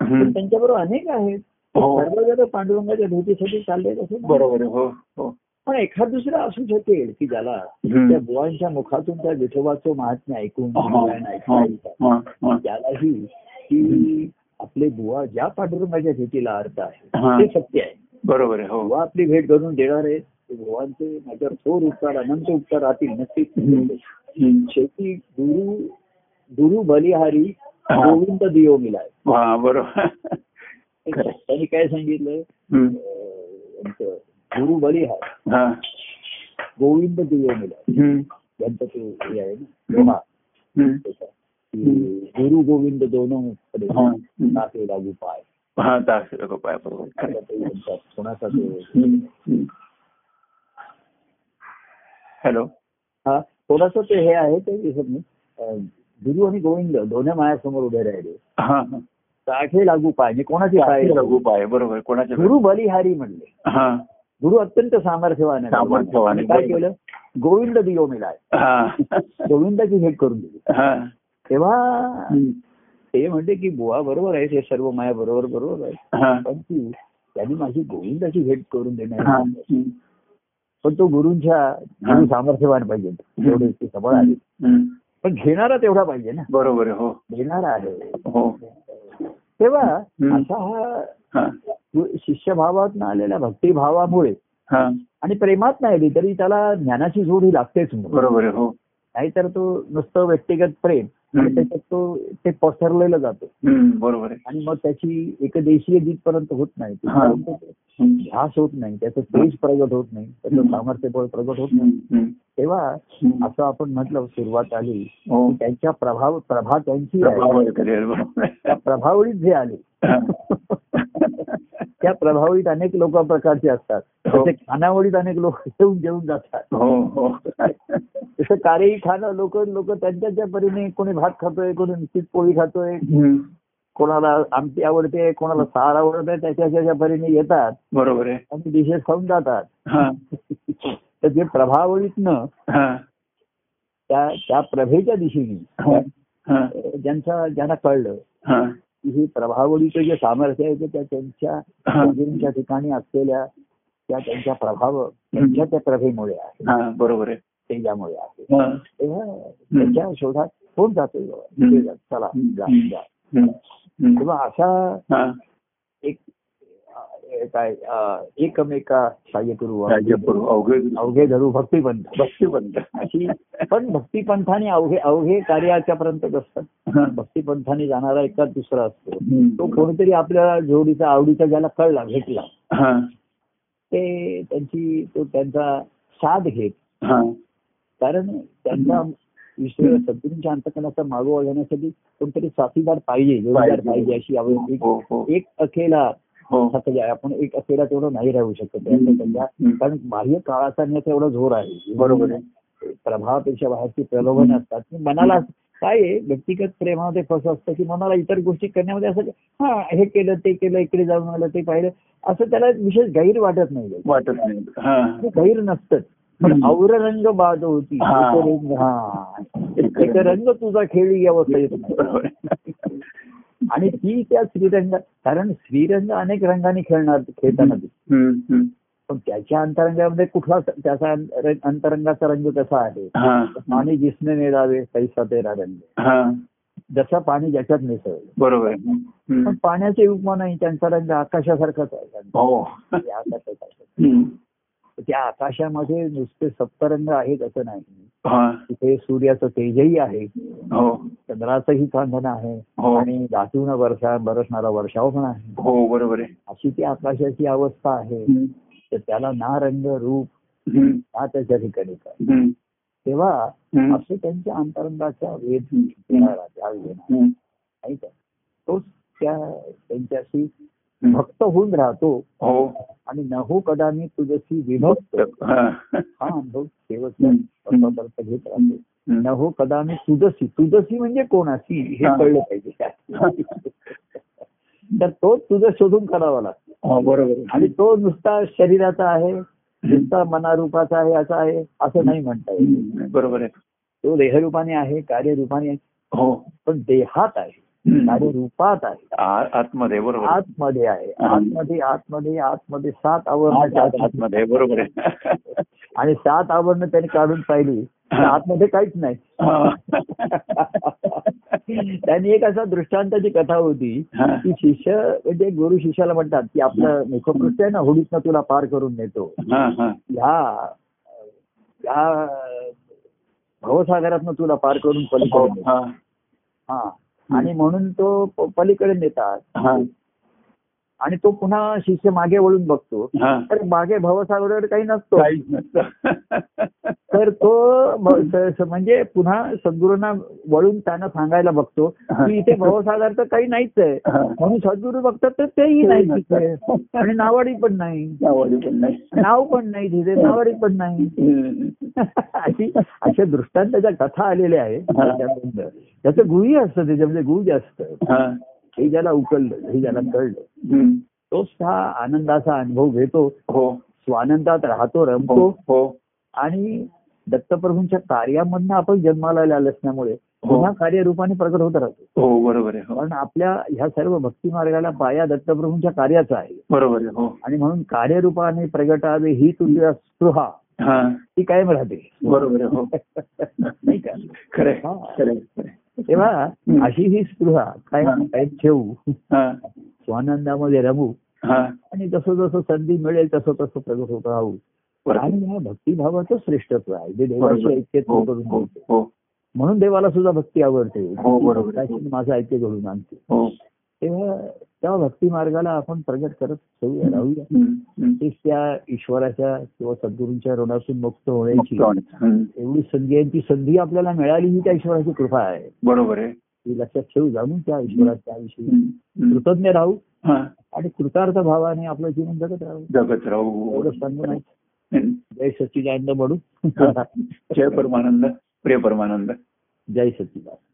पण. त्यांच्याबरोबर अनेक आहेत हो. सर्वजण पांडुरंगाच्या भेटीसाठी चालले असं. बरोबर आहे हो हो पण एखाद दुसरा असू शकेल की ज्याला. त्या बुवांच्या मुखातून त्या विठोबाचं महात्म्य ऐकून हा. त्यालाही की आपले बुवा ज्या पांडुरंगाच्या भेटीला अर्थ. आहे ते सत्य आहे बरोबर आहे हो बुवा आपली भेट घडून देणार आहे बुवांचे माझ्यावर थोर उपकार अनंत उपकार राहतील. नक्कीच. शेवटी गुरु गुरु बलिहारी. गोविंद दियो मिलाय हा बरोबर. त्यांनी काय सांगितलं गुरु बलिहार हा. गोविंद दियो मिलाय हम्म. यांचं ते हे आहे ना. त्याचा. गुरु गोविंद दोन. हम्म. टाके लागू पाय हा बरोबर कोणाचा तो. हॅलो हा कोणाचं ते हे आहे ते दिसत नाही गुरु आणि गोविंद दोन्ही मायासमोर उभे राहिले. हा. हा. साठे लागू पाय म्हणजे कोणाची पाय? रघु पाय बरोबर कोणाच्या गुरु बलिहारी म्हणले. हा. गुरु अत्यंत सामर्थ्यवान. सामर्थ्यवान. काय केलं? गोविंद दियो मिलाय. हा. गोविंदाची भेट करून दिली. हा. तेव्हा. ते म्हणते की बुवा बरोबर आहे ते सर्व माया बरोबर बरोबर आहे. हा. पण ती त्यांनी माझी गोविंदाची भेट करून हा. देणार. पण तो गुरुंच्या गुरु सामर्थ्यवान पाहिजे. तेवढे सबळ आहे. पण घेणारा तेवढा पाहिजे ना. बरोबर हो. घेणारा आहे. हो. तेव्हा. असा हा शिष्यभावात आलेल्या भक्तिभावामुळे हा. आणि प्रेमात नाही आली तरी त्याला ज्ञानाची जोड ही लागतेच. बरोबर हो. नाहीतर तो नुसतं व्यक्तिगत प्रेम. त्याच्यात तो ते पसरलेलं जातं. बरोबर आणि मग त्याची एकदेशीय जिथपर्यंत होत नाही हा. ध्यास होत नाही त्याचं तेज प्रगट होत नाही त्याचं हम्म. सामर्थ्यबळ प्रगट होत नाही. तेव्हा. असं आपण म्हटलं सुरुवात आली हो त्यांच्या प्रभाव प्रभा त्यांची. प्रभावळीत जे आले *laughs* त्या प्रभावळीत अनेक लोक प्रकारचे असतात. हो. तसे खानावळीत अनेक लोक येऊन जेवून जातात. हो हो. तसं कारेही खाणं लोक लोक त्यांच्या त्या परीने कोणी भात खातोय कोणी निश्चित पोळी खातोय. कोणाला आमटी आवडते कोणाला सार आवडत आहे त्याच्या त्याच्या परीने येतात. बरोबर आहे. आणि डिशेस खाऊन जातात. तर जे प्रभावळीतनं त्या त्या प्रभेच्या दिशेने ज्यांचा ज्यांना कळलं की हे प्रभावळीचं जे सामर्थ्य आहे ते त्या त्यांच्या ठिकाणी असलेल्या त्या त्यांच्या प्रभाव त्यांच्या त्या प्रभेमुळे आहे. हा बरोबर आहे. तेजामुळे आहे. हा. तेव्हा त्याच्या शोधात कोण जातो. चला जा. तेव्हा अशा हा. एक काय एकमेका राज्यपूर्व अवघे अवघे धरू भक्तीपंथ भक्तीबंध अशी पण भक्तीपंथाने अवघे अवघे कार्याच्या पर्यंत असतात. भक्तीपंथाने जाणारा एकाच दुसरा असतो. तो कोणीतरी आपल्या जोडीचा आवडीचा ज्याला कळला भेटला. ते त्यांची तो त्यांचा साथ घेत. कारण त्यांचा विषय सद्गुरूंच्या अंतकरणाचा मागोवा घेण्यासाठी कोणतरी साथीदार पाहिजे जोडीदार पाहिजे. अशी आवड एक- हो हो एक अखेला हो. आपण एक अखेला तेवढं नाही राहू शकत. कारण बाह्य काळाचा एवढा जोर आहे. बरोबर आहे. प्रभावापेक्षा बाहेरची प्रलोभन असतात. मनाला काय आहे? व्यक्तिगत प्रेमामध्ये कसं असतं की मनाला इतर गोष्टी करण्यामध्ये असं हा हे केलं ते केलं इकडे जाऊन आलं ते पाहिलं. असं त्याला विशेष गैर वाटत नाही. वाटत नाही. गैर नसतं. पण. औररंग बाद होती. हा. एक रंग हा. तुझा खेळी अवस्था येत नाही. आणि *laughs* ती त्या श्रीरंग कारण श्रीरंग अनेक रंगाने खेळणार खेळताना दिसतो. पण त्याच्या अंतरंगामध्ये कुठला त्याचा रंग- अंतरंगाचा रंग कसा आहे? हा. पाणी जिसने मिळावे तैसा तेरा रंग हा. जसं पाणी ज्याच्यात मिसळलं. बरोबर. पण पाण्याचे उपमा नाही त्यांचा रंग आकाशासारखाच आहे. त्या आकाशामध्ये नुसते सप्तरंग आहेत असं नाही हा. तिथे सूर्याचं तेजही आहे हो चंद्राचंही चांदण आहे हो आणि धातून वर्षा बरसणारा वर्षाव पण आहे हो बरोबर आहे अशी ती आकाशाची अवस्था आहे. तर त्याला ना रंग रूप. ना त्याच्या ठिकाणी काय. तेव्हा. असं त्यांच्या अंतरंगाचा वेध घेणारा हम्म. नाही का तोच त्या त्यांच्याशी. भक्त होऊन राहतो. हो. आणि नहो कदा मी तुझशी विभक्त. हा. अनुभव घेत राहतो. नहो कदा मी तुझशी. तुझशी म्हणजे कोणाशी? हे हा. कळलं पाहिजे तर तो तुझं शोधून करावा लागतो. हो बरोबर. आणि तो नुसता शरीराचा आहे नुसता मनारूपाचा आहे असा आहे असं नाही म्हणता येईल. बरोबर आहे. तो देहरूपाने आहे कार्यरूपाने आहे. हो. पण देहात आहे. हम्म. कार्यरूपात आहे आतमध्ये बरोबर. आतमध्ये आहे हा. आतमध्ये आतमध्ये आतमध्ये सात आवरण आत- आतमध्ये बरोबर आहे आणि सात आवरण त्यांनी काढून पाहिली हा. आतमध्ये काहीच नाही हा. त्यांनी एक असा दृष्टांताची कथा होती हा. की शिष्य म्हणजे गुरु शिष्याला म्हणतात की आपलं मुखपृष्ठ आहे ना होडीतनं तुला पार करून नेतो हा, हा. ह्या भवसागरातनं तुला पार करून हो, पलीकडे नेतो. हा. आणि म्हणून तो पलीकडे नेतात. हा. आणि तो पुन्हा शिष्य मागे वळून बघतो. तर मागे भवसागरावर काही नसतो. *laughs* तर तो म्हणजे पुन्हा सद्गुरूंना वळून त्यांना सांगायला बघतो की इथे भवसागर तर काही नाहीच आहे. म्हणून सद्गुरू बघतात तर तेही नाही आणि नावाडी पण नाही. नावाडी पण नाही. नाव पण नाही तिथे. नावाडी पण नाही. *laughs* अशी अशा दृष्टांताच्या कथा आलेल्या आहेत. त्याचं गुही असतं त्याच्यामध्ये गुळ जास्त. हा. हे ज्याला उकललं हे ज्याला कळलं. तोच हा आनंदाचा अनुभव घेतो. हो. स्वानंदात राहतो हो रमतो. हो आणि दत्तप्रभूंच्या कार्यामधनं आपण जन्माला असल्यामुळे पुन्हा कार्यरूपाने प्रकट होत राहतो. हो बरोबर आहे हो. कारण आपल्या ह्या सर्व भक्ती मार्गाला पाया दत्तप्रभूंच्या कार्याचा आहे. बरोबर आहे हो. आणि म्हणून कार्यरूपाने प्रगटावे ही तुझ्या स्पृहा. हा. ती कायम राहते. बरोबर आहे हो. *laughs* नाही का? हा. खरंय. तेव्हा. अशी ही स्पृहा काय. काय ठेवू. स्वानंदामध्ये रमू. आणि जसं जसं संधी मिळेल तसं तसं प्रगट होत राहू आणि ह्या भक्तिभावाचं श्रेष्ठत्व आहे. जे देवाशी बरोबर. ऐक्य हो करून हो. हो. म्हणून देवाला सुद्धा भक्ती आवडते. हो, माझं ऐक्य घडून आणते. तेव्हा त्या भक्ती मार्गाला आपण प्रगट करत ठेवूया राहूया. तेच त्या ईश्वराच्या किंवा सद्गुरूंच्या ऋणातून मुक्त होण्याची. एवढी संधी आहे. ती संधी आपल्याला मिळाली ही त्या ईश्वराची कृपा आहे. बरोबर आहे. ती लक्षात ठेवू जाणून त्या ईश्वराच्या विषयी. कृतज्ञ राहू आणि कृतार्थ भावाने आपलं जीवन जगत राहू. जगत राहू. एवढं सांगून. जय सच्चिदानंद म्हणू. जय परमानंद. प्रिय परमानंद. जय सच्चिदानंद.